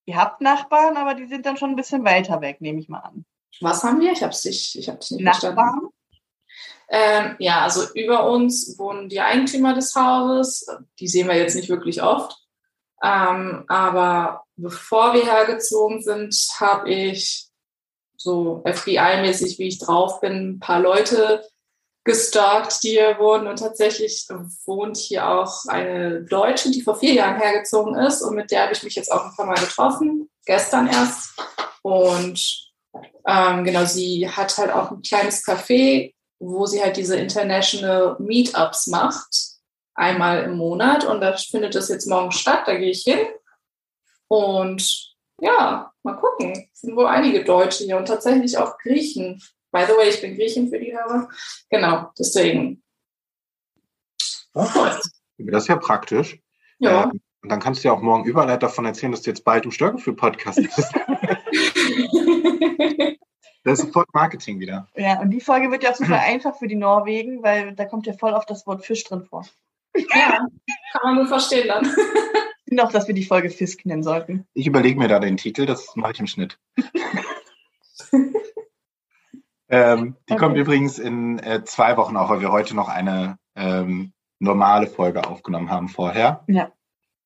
ihr habt Nachbarn, aber die sind dann schon ein bisschen weiter weg, nehme ich mal an. Was haben wir? Ich habe es nicht, ich hab's nicht verstanden. Nachbarn? Ähm, ja, also über uns wohnen die Eigentümer des Hauses. Die sehen wir jetzt nicht wirklich oft. Ähm, aber bevor wir hergezogen sind, habe ich so FBI-mäßig, wie ich drauf bin, ein paar Leute gestalkt, die hier wohnen. Und tatsächlich wohnt hier auch eine Deutsche, die vor vier Jahren hergezogen ist. Und mit der habe ich mich jetzt auch ein paar Mal getroffen, gestern erst. Und ähm, genau, sie hat halt auch ein kleines Café, wo sie halt diese International Meetups macht, einmal im Monat. Und da findet das jetzt morgen statt, da gehe ich hin. Und ja, mal gucken. Es sind wohl einige Deutsche hier und tatsächlich auch Griechen. By the way, ich bin Griechin für die Hörer. Genau, deswegen. Das ist ja praktisch. Ja. Ähm, und dann kannst du ja auch morgen überall davon erzählen, dass du jetzt bald im Störgefühl-Podcast bist. Das ist sofort Marketing wieder. Ja, und die Folge wird ja auch super einfach für die Norwegen, weil da kommt ja voll oft das Wort Fisch drin vor. ja, kann man nur verstehen dann. Ich finde auch, dass wir die Folge Fisk nennen sollten. Ich überlege mir da den Titel, das mache ich im Schnitt. ähm, die Okay. kommt übrigens in äh, zwei Wochen auch, weil wir heute noch eine ähm, normale Folge aufgenommen haben vorher. Ja.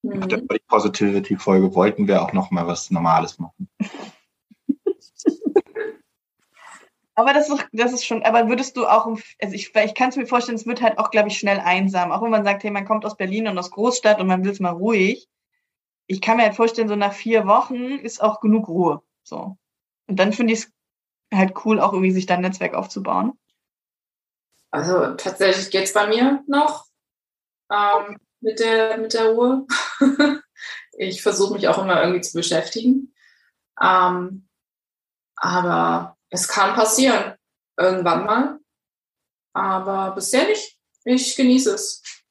Nach der Mhm. Body Positivity-Folge wollten wir auch noch mal was Normales machen. Aber das ist, das ist schon, aber würdest du auch, also ich, ich kann es mir vorstellen, es wird halt auch, glaube ich, schnell einsam. Auch wenn man sagt, hey, man kommt aus Berlin und aus Großstadt und man will es mal ruhig. Ich kann mir halt vorstellen, so nach vier Wochen ist auch genug Ruhe. So. Und dann finde ich es halt cool, auch irgendwie sich da ein Netzwerk aufzubauen. Also tatsächlich geht's bei mir noch ähm, mit, der, mit der Ruhe. ich versuche mich auch immer irgendwie zu beschäftigen. Ähm, aber es kann passieren, irgendwann mal. Aber bisher nicht. Ich genieße es.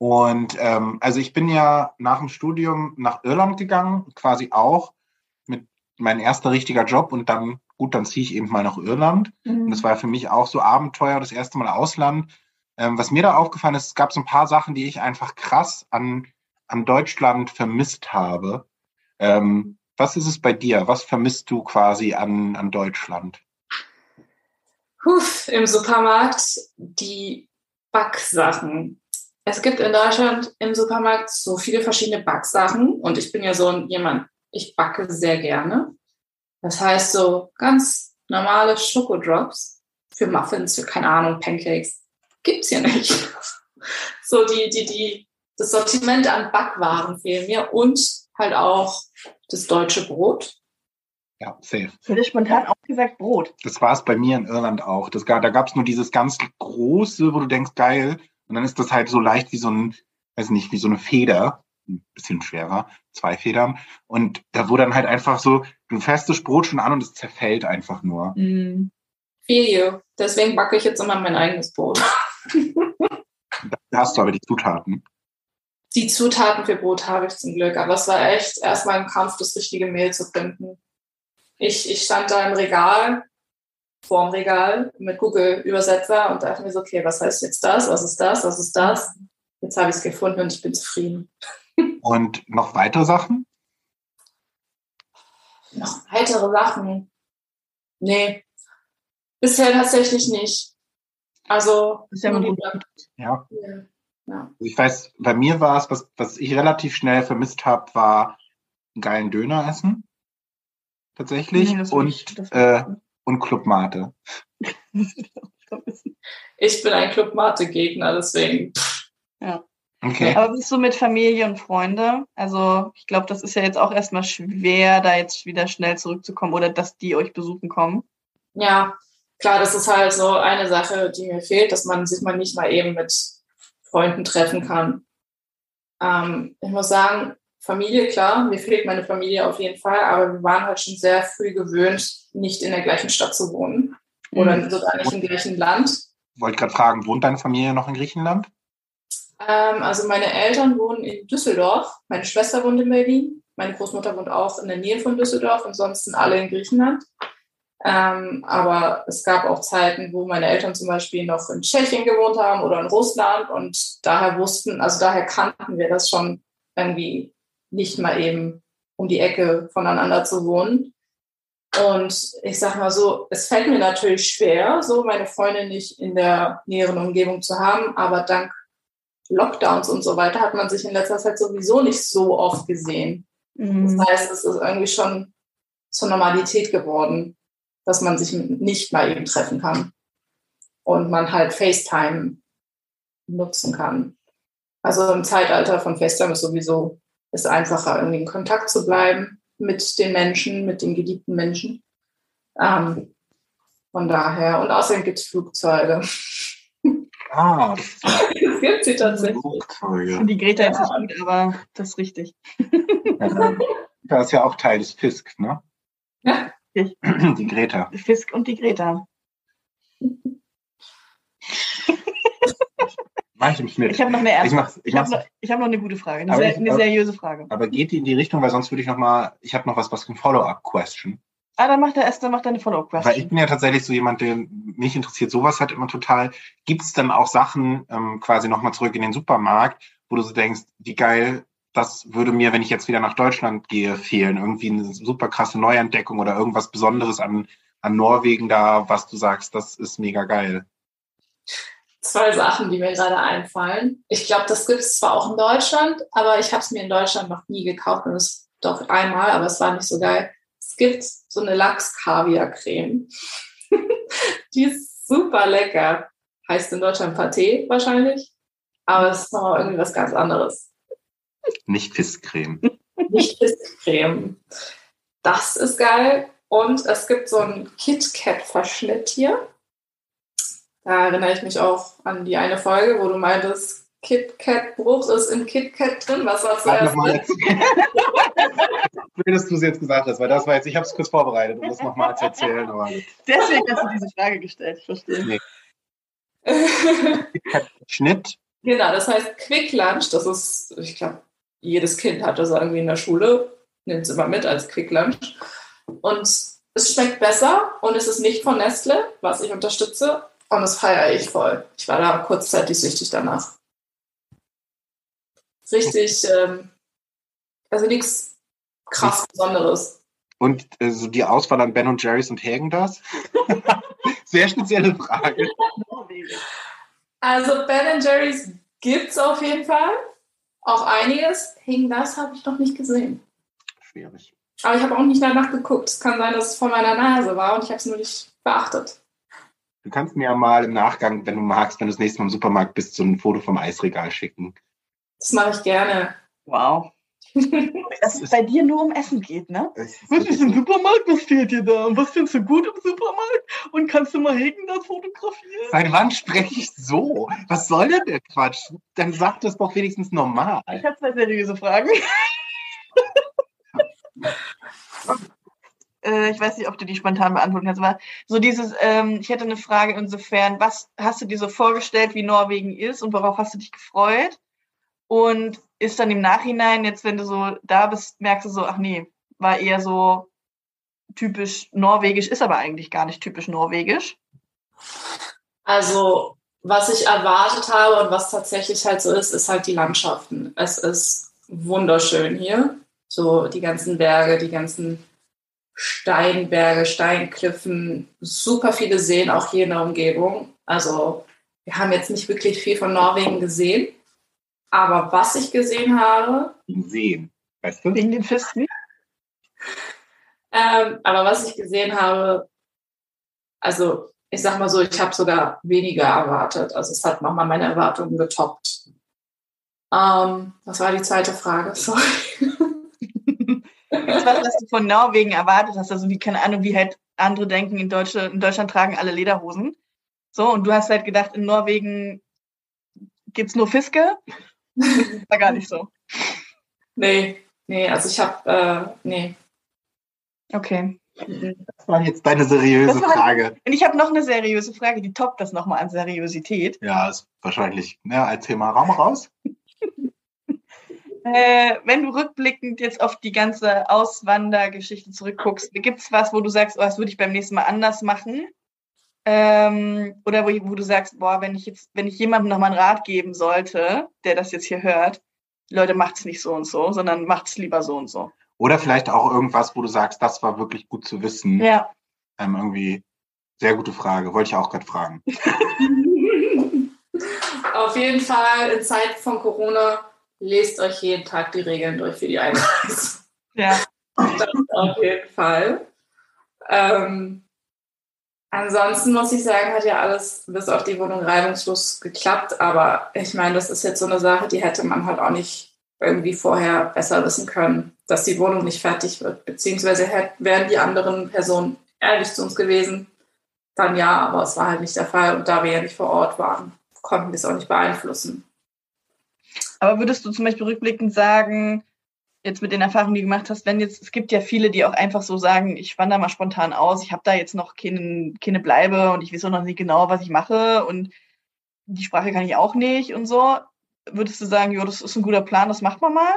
Und ähm, also ich bin ja nach dem Studium nach Irland gegangen, quasi auch mit mein erster richtiger Job und dann, gut, dann ziehe ich eben mal nach Irland. Und das war für mich auch so Abenteuer, das erste Mal Ausland. Ähm, was mir da aufgefallen ist, es gab so ein paar Sachen, die ich einfach krass an, an Deutschland vermisst habe. Ähm, was ist es bei dir? Was vermisst du quasi an, an Deutschland? Puh, Im Supermarkt die Backsachen. Es gibt in Deutschland im Supermarkt so viele verschiedene Backsachen und ich bin ja so ein jemand, ich backe sehr gerne. Das heißt so ganz normale Schokodrops für Muffins, für keine Ahnung, Pancakes gibt's hier nicht. So die die die das Sortiment an Backwaren fehlen mir und halt auch das deutsche Brot. Ja, safe. Ich hätte spontan auch gesagt Brot. Das war es bei mir in Irland auch. Das, gab- da gab es nur dieses ganz große, wo du denkst, geil. Und dann ist das halt so leicht wie so ein, weiß nicht, wie so eine Feder. ein bisschen schwerer, zwei Federn. Und da wurde dann halt einfach so, du fährst das Brot schon an und es zerfällt einfach nur. Feel you. Deswegen backe ich jetzt immer mein eigenes Brot. da hast du aber die Zutaten. Die Zutaten für Brot habe ich zum Glück, aber es war echt erstmal ein Kampf, das richtige Mehl zu finden. Ich, ich stand da im Regal, vorm Regal mit Google-Übersetzer und dachte mir so, okay, was heißt jetzt das? Was ist das? Was ist das? Jetzt habe ich es gefunden und ich bin zufrieden. Und noch weitere Sachen? Noch weitere Sachen? Nee, bisher tatsächlich nicht. Also, ist ja, gut. ja. ja. Ich weiß, bei mir war es, was, was ich relativ schnell vermisst habe, war einen geilen Döner essen. Tatsächlich. Nee, und, ich, äh, und Club Mate. ich bin ein Club Mate-Gegner, deswegen. Ja. Okay. Aber bist du mit Familie und Freunde? Also ich glaube, das ist ja jetzt auch erstmal schwer, da jetzt wieder schnell zurückzukommen oder dass die euch besuchen kommen. Ja, klar, das ist halt so eine Sache, die mir fehlt, dass man sich mal nicht mal eben mit Freunden treffen kann. Ähm, ich muss sagen, Familie, klar, mir fehlt meine Familie auf jeden Fall, aber wir waren halt schon sehr früh gewöhnt, nicht in der gleichen Stadt zu wohnen oder mhm. sogar nicht im gleichen Land. Wollte gerade fragen, wohnt deine Familie noch in Griechenland? Ähm, also meine Eltern wohnen in Düsseldorf, meine Schwester wohnt in Berlin, meine Großmutter wohnt auch in der Nähe von Düsseldorf, ansonsten alle in Griechenland. Ähm, aber es gab auch Zeiten, wo meine Eltern zum Beispiel noch in Tschechien gewohnt haben oder in Russland und daher wussten, also daher kannten wir das schon irgendwie nicht mal eben um die Ecke voneinander zu wohnen. Und ich sag mal so, es fällt mir natürlich schwer, so meine Freunde nicht in der näheren Umgebung zu haben, aber dank Lockdowns und so weiter hat man sich in letzter Zeit sowieso nicht so oft gesehen. Mhm. Das heißt, es ist irgendwie schon zur Normalität geworden, dass man sich nicht mal eben treffen kann und man halt FaceTime nutzen kann. Also im Zeitalter von FaceTime ist sowieso ist einfacher, irgendwie in Kontakt zu bleiben mit den Menschen, mit den geliebten Menschen. Ähm, von daher. Und außerdem gibt es Flugzeuge. Ah, das gibt sie tatsächlich. Und die Greta ja. ist nicht gut, aber das ist richtig. das ist ja auch Teil des Fisk, ne? Ja. Die Greta. Fisk und die Greta. Mach ich im Schnitt. Ich habe noch eine erste. Ich, mach, ich, ich habe noch, hab noch, eine gute Frage, eine, sehr, eine seriöse Frage. Aber geht die in die Richtung, weil sonst würde ich noch mal, ich habe noch was, was ein Follow-up-Question. Ah, dann macht er erst, dann macht er eine Follow-up-Question. Weil ich bin ja tatsächlich so jemand, der mich interessiert sowas halt immer total. Gibt es dann auch Sachen, ähm, quasi nochmal zurück in den Supermarkt, wo du so denkst, wie geil, das würde mir, wenn ich jetzt wieder nach Deutschland gehe, fehlen. Irgendwie eine super krasse Neuentdeckung oder irgendwas Besonderes an, an Norwegen da, was du sagst, das ist mega geil. Zwei Sachen, die mir gerade einfallen. Ich glaube, das gibt es zwar auch in Deutschland, aber ich habe es mir in Deutschland noch nie gekauft und es doch einmal, aber es war nicht so geil gibt so eine Lachs-Kaviar-Creme. die ist super lecker. Heißt in Deutschland Pâté wahrscheinlich. Aber es ist noch irgendwie was ganz anderes. Nicht Fiskcreme. Nicht Fiskcreme. Das ist geil. Und es gibt so einen KitKat-Verschnitt hier. Da erinnere ich mich auch an die eine Folge, wo du meintest, KitKat-Bruch ist im KitKat drin. Was war zuerst? Schön, dass du es jetzt gesagt hast, weil das war jetzt, ich habe es kurz vorbereitet, um das nochmal zu erzählen. Aber Deswegen hast du diese Frage gestellt, ich verstehe. Nee. Schnitt. Genau, das heißt Quick Lunch, das ist, ich glaube, jedes Kind hat das irgendwie in der Schule, nimmt es immer mit als Quick Lunch. Und es schmeckt besser und es ist nicht von Nestle, was ich unterstütze. Und das feiere ich voll. Ich war da kurzzeitig süchtig danach richtig, ähm, also nichts krass Besonderes. Und äh, so die Auswahl an Ben und Jerry's und Hagen das? Sehr spezielle Frage. Also Ben Jerry's gibt es auf jeden Fall. Auch einiges. Hagen das habe ich noch nicht gesehen. Schwierig. Aber ich habe auch nicht danach geguckt. Es kann sein, dass es vor meiner Nase war und ich habe es nur nicht beachtet. Du kannst mir ja mal im Nachgang, wenn du magst, wenn du das nächste Mal im Supermarkt bist, so ein Foto vom Eisregal schicken. Das mache ich gerne. Wow. Dass es bei dir nur um Essen geht, ne? Was wirklich ist im. Supermarkt? Was fehlt dir da? Und was findest du gut im Supermarkt? Und kannst du mal Hegen da fotografieren? Seit wann spreche ich so? Was soll denn der Quatsch? Dann sag das doch wenigstens normal. Ich habe zwei seriöse Fragen. äh, ich weiß nicht, ob du die spontan beantworten kannst, aber so dieses, ähm, ich hätte eine Frage insofern, was hast du dir so vorgestellt, wie Norwegen ist und worauf hast du dich gefreut? Und ist dann im Nachhinein, jetzt wenn du so da bist, merkst du so, ach nee, war eher so typisch norwegisch, ist aber eigentlich gar nicht typisch norwegisch. Also, was ich erwartet habe und was tatsächlich halt so ist, ist halt die Landschaften. Es ist wunderschön hier. So die ganzen Berge, die ganzen Steinberge, Steinkliffen, super viele Seen auch hier in der Umgebung. Also, wir haben jetzt nicht wirklich viel von Norwegen gesehen. Aber was ich gesehen habe, Sehen. Weißt du? Wegen den Fisten. Ähm, aber was ich gesehen habe, also ich sag mal so, ich habe sogar weniger erwartet. Also es hat nochmal meine Erwartungen getoppt. Ähm, was war die zweite Frage? Sorry. Das was, was du von Norwegen erwartet hast, also wie, keine Ahnung, wie halt andere denken, in, Deutsche, in Deutschland tragen alle Lederhosen. So, und du hast halt gedacht, in Norwegen gibt's nur Fiske. Das war gar nicht so. Nee, nee, also ich habe, äh, nee. Okay. Das war jetzt deine seriöse war- Frage. Und ich habe noch eine seriöse Frage, die toppt das nochmal an Seriosität. Ja, ist wahrscheinlich. Ja, als Thema Raum raus. Äh, wenn du rückblickend jetzt auf die ganze Auswandergeschichte zurückguckst, gibt's was, wo du sagst, oh, das würde ich beim nächsten Mal anders machen? Ähm, oder wo, wo du sagst, boah, wenn ich jetzt, wenn ich jemandem nochmal einen Rat geben sollte, der das jetzt hier hört, Leute, macht's nicht so und so, sondern macht's lieber so und so. Oder vielleicht auch irgendwas, wo du sagst, das war wirklich gut zu wissen. Ja. Ähm, irgendwie sehr gute Frage. Wollte ich auch gerade fragen. Auf jeden Fall in Zeiten von Corona lest euch jeden Tag die Regeln durch für die Einreise. Ja. Das auf jeden Fall. Ähm, ansonsten muss ich sagen, hat ja alles bis auf die Wohnung reibungslos geklappt. Aber ich meine, das ist jetzt so eine Sache, die hätte man halt auch nicht irgendwie vorher besser wissen können, dass die Wohnung nicht fertig wird. Beziehungsweise wären die anderen Personen ehrlich zu uns gewesen, dann ja, aber es war halt nicht der Fall. Und da wir ja nicht vor Ort waren, konnten wir es auch nicht beeinflussen. Aber würdest du zum Beispiel rückblickend sagen, jetzt mit den Erfahrungen, die du gemacht hast, wenn jetzt, es gibt ja viele, die auch einfach so sagen, ich wandere mal spontan aus, ich habe da jetzt noch keine, keine Bleibe und ich weiß auch noch nicht genau, was ich mache und die Sprache kann ich auch nicht und so. Würdest du sagen, jo, das ist ein guter Plan, das macht man mal?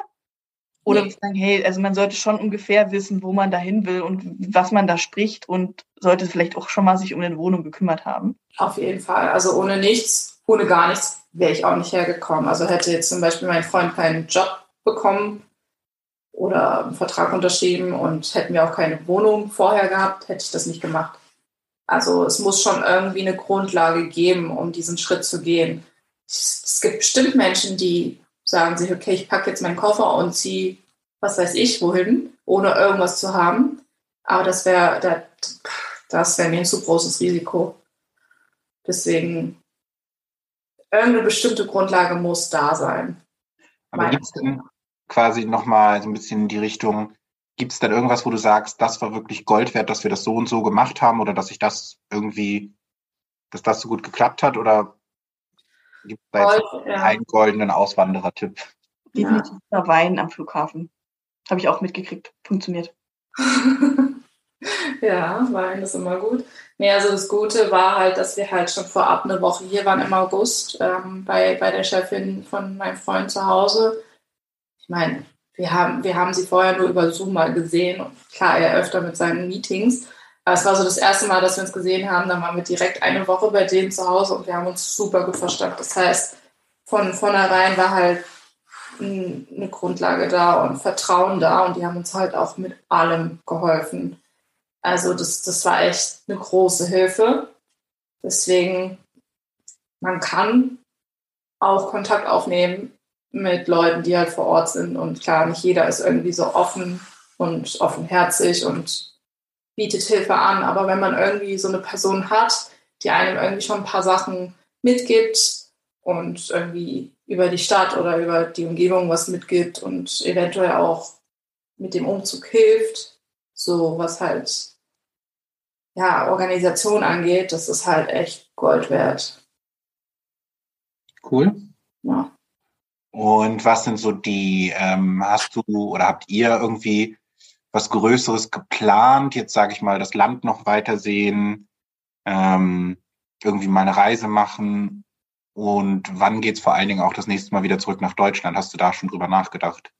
Oder Nee. würdest du sagen, hey, also man sollte schon ungefähr wissen, wo man dahin will und was man da spricht und sollte vielleicht auch schon mal sich um eine Wohnung gekümmert haben? Auf jeden Fall. Also ohne nichts, ohne gar nichts wäre ich auch nicht hergekommen. Also hätte jetzt zum Beispiel mein Freund keinen Job bekommen oder einen Vertrag unterschrieben und hätten wir auch keine Wohnung vorher gehabt, hätte ich das nicht gemacht. Also es muss schon irgendwie eine Grundlage geben, um diesen Schritt zu gehen. Es, gibt bestimmt Menschen, die sagen sich, okay, ich packe jetzt meinen Koffer und ziehe, was weiß ich, wohin, ohne irgendwas zu haben. Aber das wäre das wäre mir ein zu großes Risiko. Deswegen, irgendeine bestimmte Grundlage muss da sein. Aber gibt es denn quasi nochmal so ein bisschen in die Richtung, gibt es denn irgendwas, wo du sagst, das war wirklich Gold wert, dass wir das so und so gemacht haben oder dass sich das irgendwie, dass das so gut geklappt hat? Oder gibt es da jetzt Gold, ja. einen goldenen Auswanderer-Tipp? Definitiv ja. Wein am Flughafen. Habe ich auch mitgekriegt. Funktioniert. ja, Wein ist immer gut. Nee, also das Gute war halt, dass wir halt schon vorab eine Woche hier waren im August ähm, bei, bei der Chefin von meinem Freund zu Hause. Ich meine, wir haben, wir haben sie vorher nur über Zoom mal gesehen und klar, er öfter mit seinen Meetings. Aber es war so das erste Mal, dass wir uns gesehen haben. Dann waren wir direkt eine Woche bei denen zu Hause und wir haben uns super gut verstanden. Das heißt, von vornherein war halt ein- eine Grundlage da und Vertrauen da und die haben uns halt auch mit allem geholfen. Also das, das war echt eine große Hilfe. Deswegen, man kann auch Kontakt aufnehmen mit Leuten, die halt vor Ort sind. Und klar, nicht jeder ist irgendwie so offen und offenherzig und bietet Hilfe an. Aber wenn man irgendwie so eine Person hat, die einem irgendwie schon ein paar Sachen mitgibt und irgendwie über die Stadt oder über die Umgebung was mitgibt und eventuell auch mit dem Umzug hilft. So was halt ja, Organisation angeht, das ist halt echt Gold wert. Cool. Ja. Und was sind so die, ähm, hast du oder habt ihr irgendwie was Größeres geplant? Jetzt sage ich mal, das Land noch weiter sehen, ähm, irgendwie mal eine Reise machen. Und wann geht's vor allen Dingen auch das nächste Mal wieder zurück nach Deutschland? Hast du da schon drüber nachgedacht?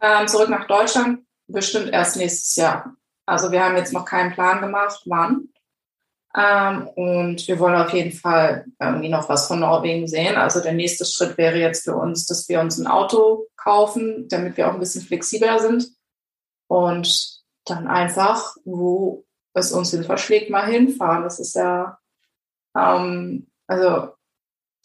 Ähm, zurück nach Deutschland bestimmt erst nächstes Jahr. Also wir haben jetzt noch keinen Plan gemacht, wann. Ähm, und wir wollen auf jeden Fall irgendwie noch was von Norwegen sehen. Also der nächste Schritt wäre jetzt für uns, dass wir uns ein Auto kaufen, damit wir auch ein bisschen flexibler sind. Und dann einfach, wo es uns hin verschlägt, mal hinfahren. Das ist ja, ähm, also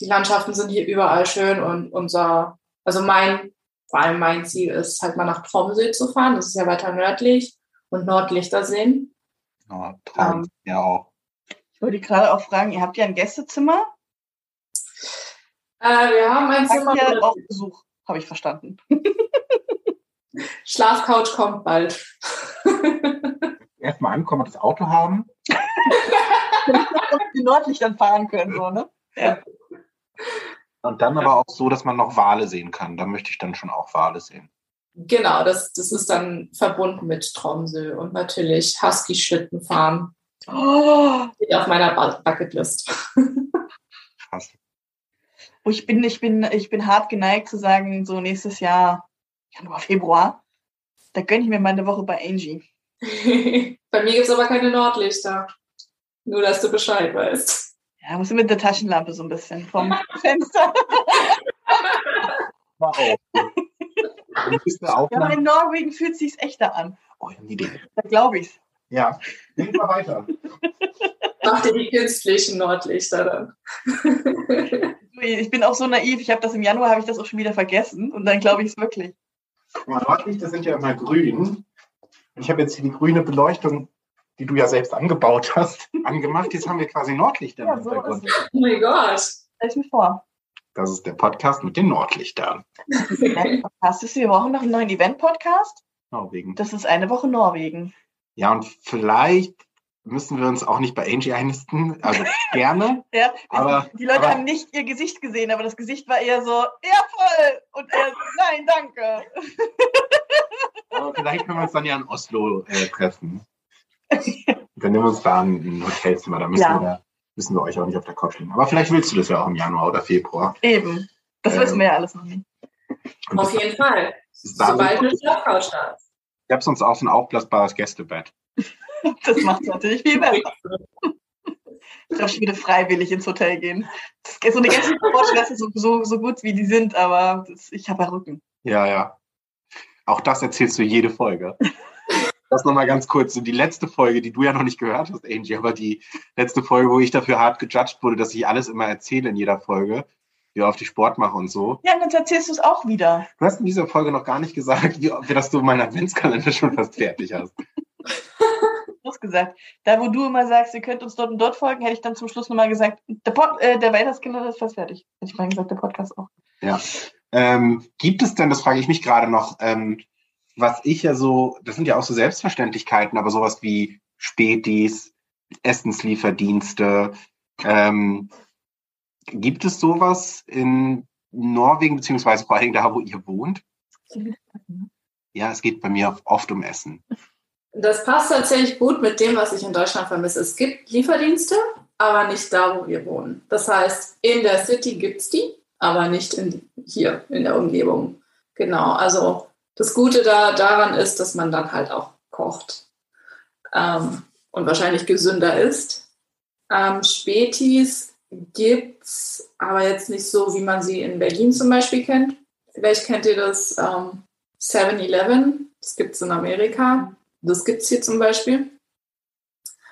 die Landschaften sind hier überall schön und unser, also mein, vor allem mein Ziel ist halt mal nach Tromsø zu fahren. Das ist ja weiter nördlich und Nordlichter sehen. Ja, Traum, Ähm. ja auch. Ich wollte gerade auch fragen, ihr habt ja ein Gästezimmer? Äh, wir haben ein Zimmer. Mit- auch Besuch? Habe ich verstanden. Schlafcouch kommt bald. Erstmal ankommen und das Auto haben. Die Nordlichtern fahren können, so, ne? Ja. Und dann aber auch so, dass man noch Wale sehen kann. Da möchte ich dann schon auch Wale sehen. Genau, das, das ist dann verbunden mit Tromsø und natürlich Husky-Schlitten fahren. Oh, Steht auf meiner Bu- Bucketlist. Krass. Oh, ich bin, ich bin, ich bin hart geneigt zu sagen, so nächstes Jahr, Januar, Februar, da gönne ich mir mal eine Woche bei Angie. Bei mir gibt es aber keine Nordlichter. Nur, dass du Bescheid weißt. Ja, muss mit der Taschenlampe so ein bisschen vom Fenster. War auch. Und bis der Ja, aber in Norwegen fühlt es sich echter an. Oh, ich Idee. Da glaube ich's. Ja, denk mal weiter. Mach dir die künstlichen Nordlichter dann. Ich bin auch so naiv. Ich habe das im Januar, habe ich das auch schon wieder vergessen. Und dann glaube ich es wirklich. Guck mal, Nordlichter sind ja immer grün. Ich habe jetzt hier die grüne Beleuchtung, die du ja selbst angebaut hast, angemacht. Jetzt haben wir quasi Nordlichter im Ja, so Hintergrund. Oh mein Gott. Stell ich mir vor. Das ist der Podcast mit den Nordlichtern. Hast du wir brauchen noch einen neuen Event-Podcast? Norwegen. Das ist eine Woche Norwegen. Ja, und vielleicht müssen wir uns auch nicht bei Angie einnisten. Also gerne. Ja, Aber- die Leute aber- haben nicht ihr Gesicht gesehen, aber das Gesicht war eher so, ja voll. Und er so, nein, danke. Aber vielleicht können wir uns dann ja in Oslo äh, treffen. Dann nehmen wir uns da ein, Hotelzimmer. Da müssen, Ja. wir, müssen wir euch auch nicht auf der Couch liegen. Aber vielleicht willst du das ja auch im Januar oder Februar. Eben. Das Ähm, wissen wir ja alles noch nicht. Auf jeden Fall. Sobald eine Schlafcouch da ist. Ich habe sonst auch ein aufblasbares Gästebett. Das macht es natürlich viel besser. Ich glaube, ich würde freiwillig ins Hotel gehen. Das so eine ganze Sportklasse, so, so, so gut wie die sind, aber das, ich habe ja Rücken. Ja, ja. Auch das erzählst du jede Folge. Das nochmal ganz kurz. Die letzte Folge, die du ja noch nicht gehört hast, Angie, aber die letzte Folge, wo ich dafür hart gejudged wurde, dass ich alles immer erzähle in jeder Folge, wie oft ich Sport mache und so. Ja, und jetzt erzählst du es auch wieder. Du hast in dieser Folge noch gar nicht gesagt, wie, dass du meinen Adventskalender schon fast fertig hast gesagt, da wo du immer sagst, ihr könnt uns dort und dort folgen, hätte ich dann zum Schluss nochmal gesagt, der, Pod, äh, der Weihnachtskalender ist fast fertig. Hätte ich mal gesagt, der Podcast auch. Ja. Ähm, gibt es denn, das frage ich mich gerade noch, ähm, was ich ja so, das sind ja auch so Selbstverständlichkeiten, aber sowas wie Spätis, Essenslieferdienste, ähm, gibt es sowas in Norwegen, beziehungsweise vor allem da, wo ihr wohnt? Ja, es geht bei mir oft um Essen. Das passt tatsächlich gut mit dem, was ich in Deutschland vermisse. Es gibt Lieferdienste, aber nicht da, wo wir wohnen. Das heißt, in der City gibt es die, aber nicht in, hier in der Umgebung. Genau, also das Gute da, daran ist, dass man dann halt auch kocht ähm, und wahrscheinlich gesünder ist. Ähm, Spätis gibt's, aber jetzt nicht so, wie man sie in Berlin zum Beispiel kennt. Vielleicht kennt ihr das ähm, 7-Eleven, das gibt es in Amerika. Das gibt es hier zum Beispiel.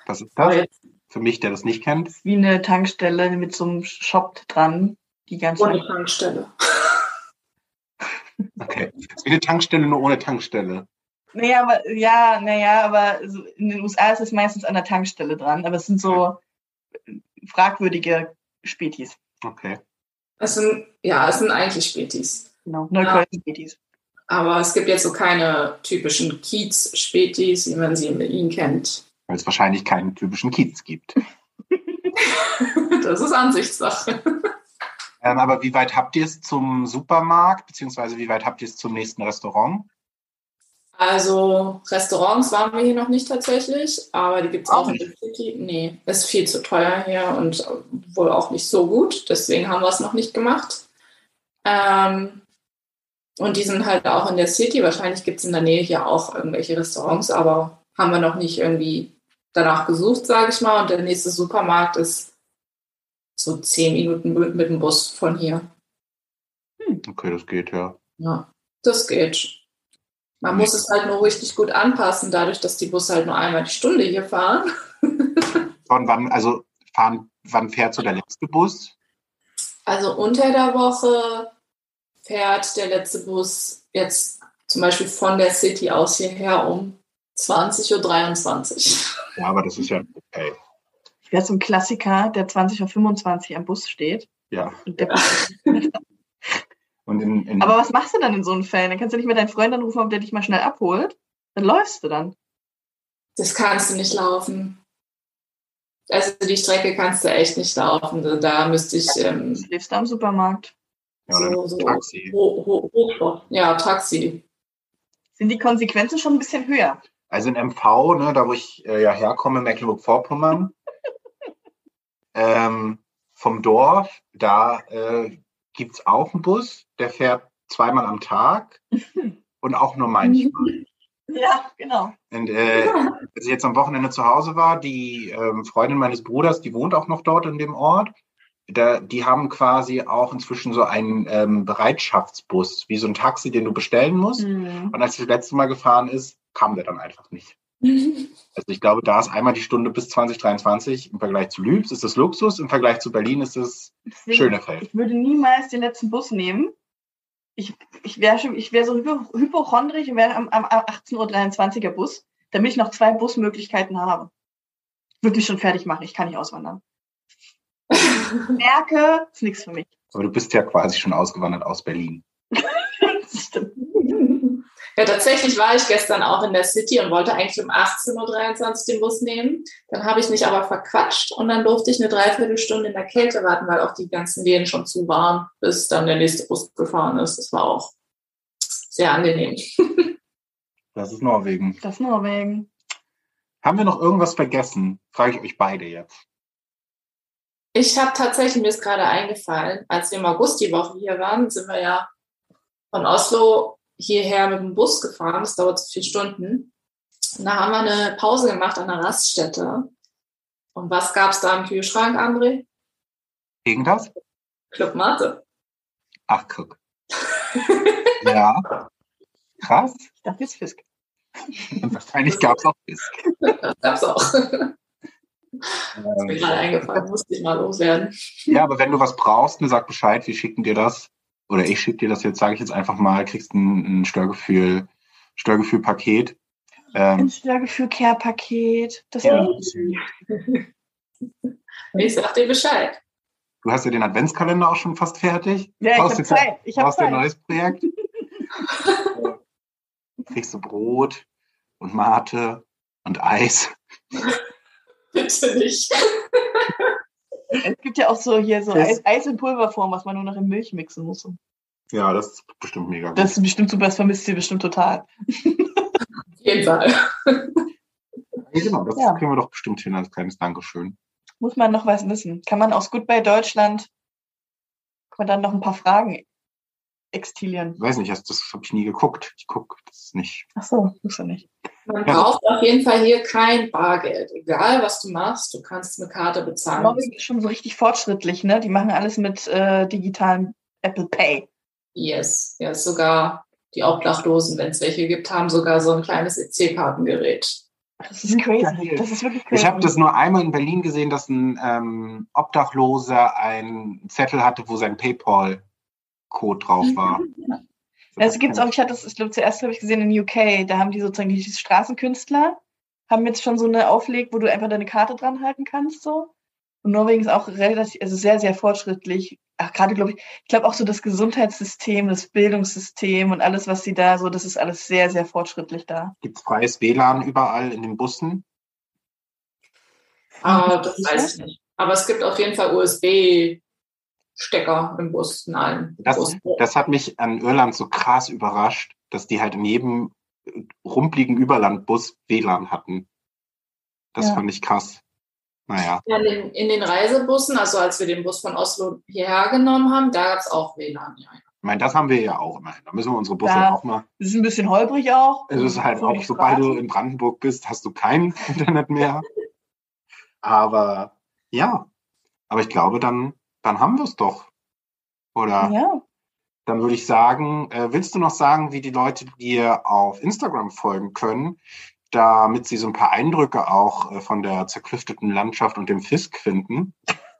Was ist das? jetzt Für mich, der das nicht kennt. Wie eine Tankstelle mit so einem Shop dran. Die ganze ohne Tankstelle. Okay. Das ist wie eine Tankstelle, nur ohne Tankstelle. Naja, aber ja, naja, aber in den USA ist es meistens an der Tankstelle dran, aber es sind so fragwürdige Spätis. Okay. Es sind, ja, es sind eigentlich Spätis. Genau, Neukölln-Spätis. Aber es gibt jetzt so keine typischen Kiez-Spätis, wie man sie in Berlin kennt. Weil es wahrscheinlich keinen typischen Kiez gibt. das ist Ansichtssache. Ähm, aber wie weit habt ihr es zum Supermarkt, beziehungsweise wie weit habt ihr es zum nächsten Restaurant? Also Restaurants waren wir hier noch nicht tatsächlich, aber die gibt es auch, Auch in der City. Nee, ist viel zu teuer hier und wohl auch nicht so gut. Deswegen haben wir es noch nicht gemacht. Ähm, und die sind halt auch in der City. Wahrscheinlich gibt es in der Nähe hier auch irgendwelche Restaurants, aber haben wir noch nicht irgendwie danach gesucht, sage ich mal. Und der nächste Supermarkt ist so zehn Minuten mit mit dem Bus von hier. Okay, das geht ja. Ja, das geht. Man muss es halt nur richtig gut anpassen, dadurch, dass die Busse halt nur einmal die Stunde hier fahren. Von wann, also fahren, wann fährt so der letzte Bus? Also unter der Woche fährt der letzte Bus jetzt zum Beispiel von der City aus hierher um 20.23 Uhr. Ja, aber das ist ja okay. Ich wäre so ein Klassiker, der 20.25 Uhr am Bus steht. Ja. Und der Bus Und in, in Aber was machst du dann in so einem Fällen? Dann kannst du nicht mehr deinen Freund anrufen, ob der dich mal schnell abholt. Dann läufst du dann. Das kannst du nicht laufen. Also die Strecke kannst du echt nicht laufen. Da müsste ich ähm, Du lebst da am Supermarkt. ja, so, ein so Taxi. ho ho hoch, ja, Taxi. Sind die Konsequenzen schon ein bisschen höher? Also in MV, ne, da wo ich äh, ja herkomme, Mecklenburg-Vorpommern, ähm, vom Dorf, da äh, gibt's auch einen Bus, der fährt zweimal am Tag und auch nur manchmal. Ja, genau. Und äh, als ich jetzt am Wochenende zu Hause war, die ähm, Freundin meines Bruders, die wohnt auch noch dort in dem Ort, da, die haben quasi auch inzwischen so einen ähm, Bereitschaftsbus, wie so ein Taxi, den du bestellen musst. Mhm. Und als das letzte Mal gefahren ist, kam der dann einfach nicht. Also ich glaube, da ist einmal die Stunde bis 2023 im Vergleich zu Lübs ist das Luxus, im Vergleich zu Berlin ist es Deswegen, Schönefeld. Ich würde niemals den letzten Bus nehmen. Ich, ich wäre wäre so hypo- hypochondrisch und wäre am, am 18.23 Uhr Bus, damit ich noch zwei Busmöglichkeiten habe. Würde mich schon fertig machen. Ich kann nicht auswandern. Ich merke, ist nichts für mich. Aber du bist ja quasi schon ausgewandert aus Berlin. Ja, tatsächlich war ich gestern auch in der City und wollte eigentlich um 18.23 Uhr den Bus nehmen. Dann habe ich mich aber verquatscht und dann durfte ich eine Dreiviertelstunde in der Kälte warten, weil auch die ganzen Läden schon zu waren, bis dann der nächste Bus gefahren ist. Das war auch sehr angenehm. Das ist Norwegen. Das ist Norwegen. Haben wir noch irgendwas vergessen? Frage ich euch beide jetzt. Ich habe tatsächlich, mir ist gerade eingefallen, als wir im August die Woche hier waren, sind wir ja von Oslo hierher mit dem Bus gefahren. Das dauert so vier Stunden. Und da haben wir eine Pause gemacht an der Raststätte. Und was gab es da im Kühlschrank, André? Gegen das? Club Mate. Ach, guck. ja. Krass. Ich dachte, jetzt Fisk. Wahrscheinlich gab es auch Fisk. Das gab's auch. Ist mir gerade eingefallen, musste ich mal loswerden. Ja, aber wenn du was brauchst, ne, sag Bescheid, wir schicken dir das. Oder ich schicke dir das jetzt, sage ich jetzt einfach mal, kriegst ein, ein Störgefühl, Störgefühl-Paket. Ähm, Ein Störgefühl Care-Paket. Das Ja. Ich sag dir Bescheid. du hast ja den Adventskalender auch schon fast fertig. Ja, ich Brauchst habe du- Zeit. Ich habe brauchst ein neues Projekt. kriegst du Brot und Mate und Eis. Bitte nicht. Es gibt ja auch so hier so Das- Eis, Eis in Pulverform, was man nur noch in Milch mixen muss. Ja, das ist bestimmt mega gut. Das ist bestimmt super, das vermisst ihr bestimmt total. Auf jeden Fall. Ja, genau, das Ja. kriegen wir doch bestimmt hin als kleines Dankeschön. Muss man noch was wissen? Kann man aus Goodbye Deutschland, kann man dann noch ein paar Fragen extilieren? Ich weiß nicht, das, das habe ich nie geguckt. Ich gucke das nicht. Ach so, muss er nicht. Man Ja. braucht auf jeden Fall hier kein Bargeld. Egal, was du machst, du kannst eine Karte bezahlen. Norwegen ist schon so richtig fortschrittlich, ne? Die machen alles mit äh, digitalem Apple Pay. Yes. Ja, sogar die Obdachlosen, wenn es welche gibt, haben sogar so ein kleines EC-Kartengerät. Das ist crazy. Das ist wirklich crazy. Ich habe das nur einmal in Berlin gesehen, dass ein ähm, Obdachloser einen Zettel hatte, wo sein PayPal-Code drauf war. Also gibt's auch, ich hatte das, ich glaube, zuerst habe ich gesehen in UK, da haben die sozusagen die Straßenkünstler, haben jetzt schon so eine Aufleg, wo du einfach deine Karte dran halten kannst, so. Und Norwegen ist auch relativ, also sehr, sehr fortschrittlich. Ach, gerade glaube ich, ich glaube auch so das Gesundheitssystem, das Bildungssystem und alles, was sie da so, das ist alles sehr, sehr fortschrittlich da. Gibt es freies WLAN überall in den Bussen? Ah, das weiß ich nicht. Aber es gibt auf jeden Fall USB-Stecker im Bus in allen. Das, das hat mich an Irland so krass überrascht, dass die halt in jedem rumpligen Überlandbus WLAN hatten. Das Ja. fand ich krass. Naja. Ja, in, den, in den Reisebussen, also als wir den Bus von Oslo hierher genommen haben, da gab es auch WLAN. Ja. Ich meine, das haben wir ja auch immerhin. Da müssen wir unsere Busse Ja. auch mal. Das ist ein bisschen holprig auch. Es ist halt auch, sobald du in Brandenburg bist, hast du kein Internet mehr. Aber ja, aber ich glaube, dann, dann haben wir es doch. Oder Ja. dann würde ich sagen, äh, willst du noch sagen, wie die Leute dir auf Instagram folgen können, damit sie so ein paar Eindrücke auch äh, von der zerklüfteten Landschaft und dem Fisk finden?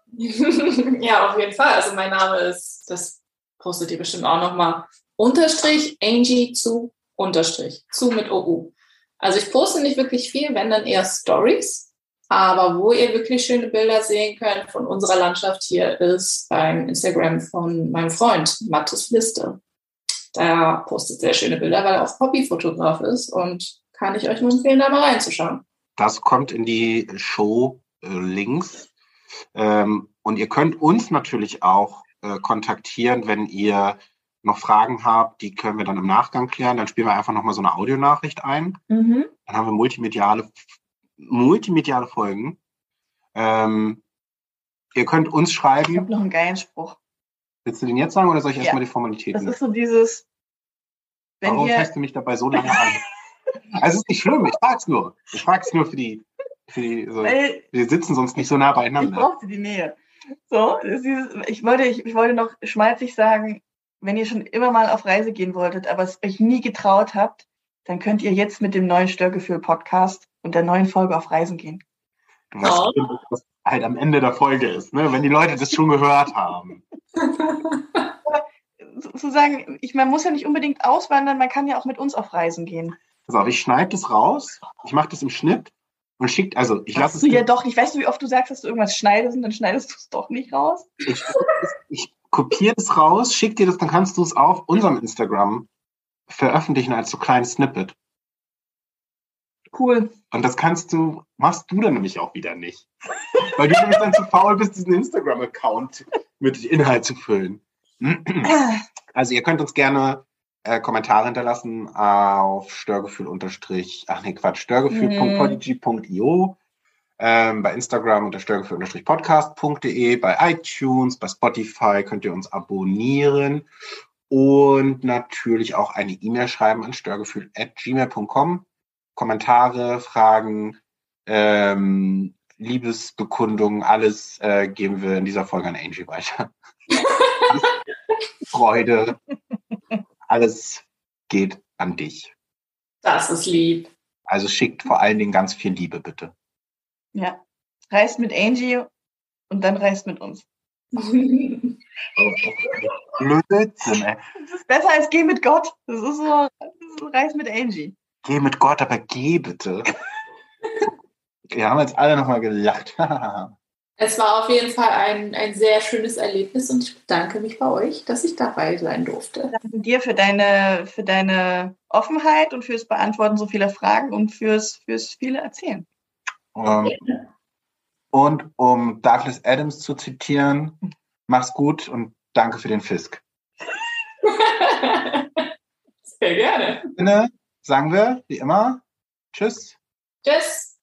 ja, auf jeden Fall. Also mein Name ist, das postet ihr bestimmt auch nochmal, Unterstrich Angie zu Unterstrich. Zu mit OU. Also ich poste nicht wirklich viel, wenn dann eher Stories. Aber wo ihr wirklich schöne Bilder sehen könnt von unserer Landschaft hier ist beim Instagram von meinem Freund Mathis Liste. Der postet sehr schöne Bilder, weil er auch Hobbyfotograf ist und kann ich euch nur empfehlen, da mal reinzuschauen. Das kommt in die Show-Links. Ähm, und ihr könnt uns natürlich auch äh, kontaktieren, wenn ihr noch Fragen habt. Die können wir dann im Nachgang klären. Dann spielen wir einfach nochmal so eine Audionachricht ein. Mhm. Dann haben wir multimediale, multimediale Folgen. Ähm, ihr könnt uns Ich habe schreiben. noch einen geilen Spruch. Willst du den jetzt sagen oder soll ich Ja. erstmal die Das Formalitäten? ist so dieses, wenn Warum ihr, fährst du mich dabei so lange an? Also es ist nicht schlimm, ich frag's nur. Ich frag's nur für die, für die, so, weil wir sitzen sonst nicht so nah ich beieinander. brauchte die Nähe. So, das dieses, ich wollte, ich, ich wollte noch schmalzig sagen, wenn ihr schon immer mal auf Reise gehen wolltet, aber es euch nie getraut habt, dann könnt ihr jetzt mit dem neuen Störgefühl-Podcast und der neuen Folge auf Reisen gehen. Was, Oh. was halt am Ende der Folge ist, ne? wenn die Leute das schon gehört haben. So- Zu sagen, ich, man muss ja nicht unbedingt auswandern, man kann ja auch mit uns auf Reisen gehen. Pass auf, ich schneide das raus, ich mache das im Schnitt und schickt, also ich lasse es, du ja doch nicht. Weißt du, wie oft du sagst, dass du irgendwas schneidest und dann schneidest du es doch nicht raus? ich, ich kopiere das raus, schick dir das, dann kannst du es auf unserem Instagram veröffentlichen als so kleines Snippet. Cool. Und das kannst du, machst du dann nämlich auch wieder nicht. Weil du nämlich dann zu faul bist, diesen Instagram-Account mit Inhalt zu füllen. Also ihr könnt uns gerne äh, Kommentare hinterlassen auf Störgefühl unterstrich, ach nee, Quatsch, störgefühl.podigy.io, ähm, bei Instagram unter störgefühl unterstrich podcast.de, bei iTunes, bei Spotify könnt ihr uns abonnieren und natürlich auch eine E-Mail schreiben an störgefühl at gmail.com. Kommentare, Fragen, ähm, Liebesbekundungen, alles äh, geben wir in dieser Folge an Angie weiter. Freude, alles geht an dich. Das ist lieb. Also schickt vor allen Dingen ganz viel Liebe, bitte. Ja. Reist mit Angie und dann reist mit uns. Blödsinn, ey. Das ist besser als geh mit Gott. Das ist so, das ist so reist mit Angie. Geh mit Gott, aber geh bitte. Wir haben jetzt alle nochmal gelacht. Es war auf jeden Fall ein, ein sehr schönes Erlebnis und ich bedanke mich bei euch, dass ich dabei sein durfte. Danke dir für deine, für deine Offenheit und fürs Beantworten so vieler Fragen und fürs, fürs viele Erzählen. Ähm, und um Douglas Adams zu zitieren, mach's gut und danke für den Fisk. Sehr gerne. Sinne sagen wir, wie immer, tschüss. Tschüss.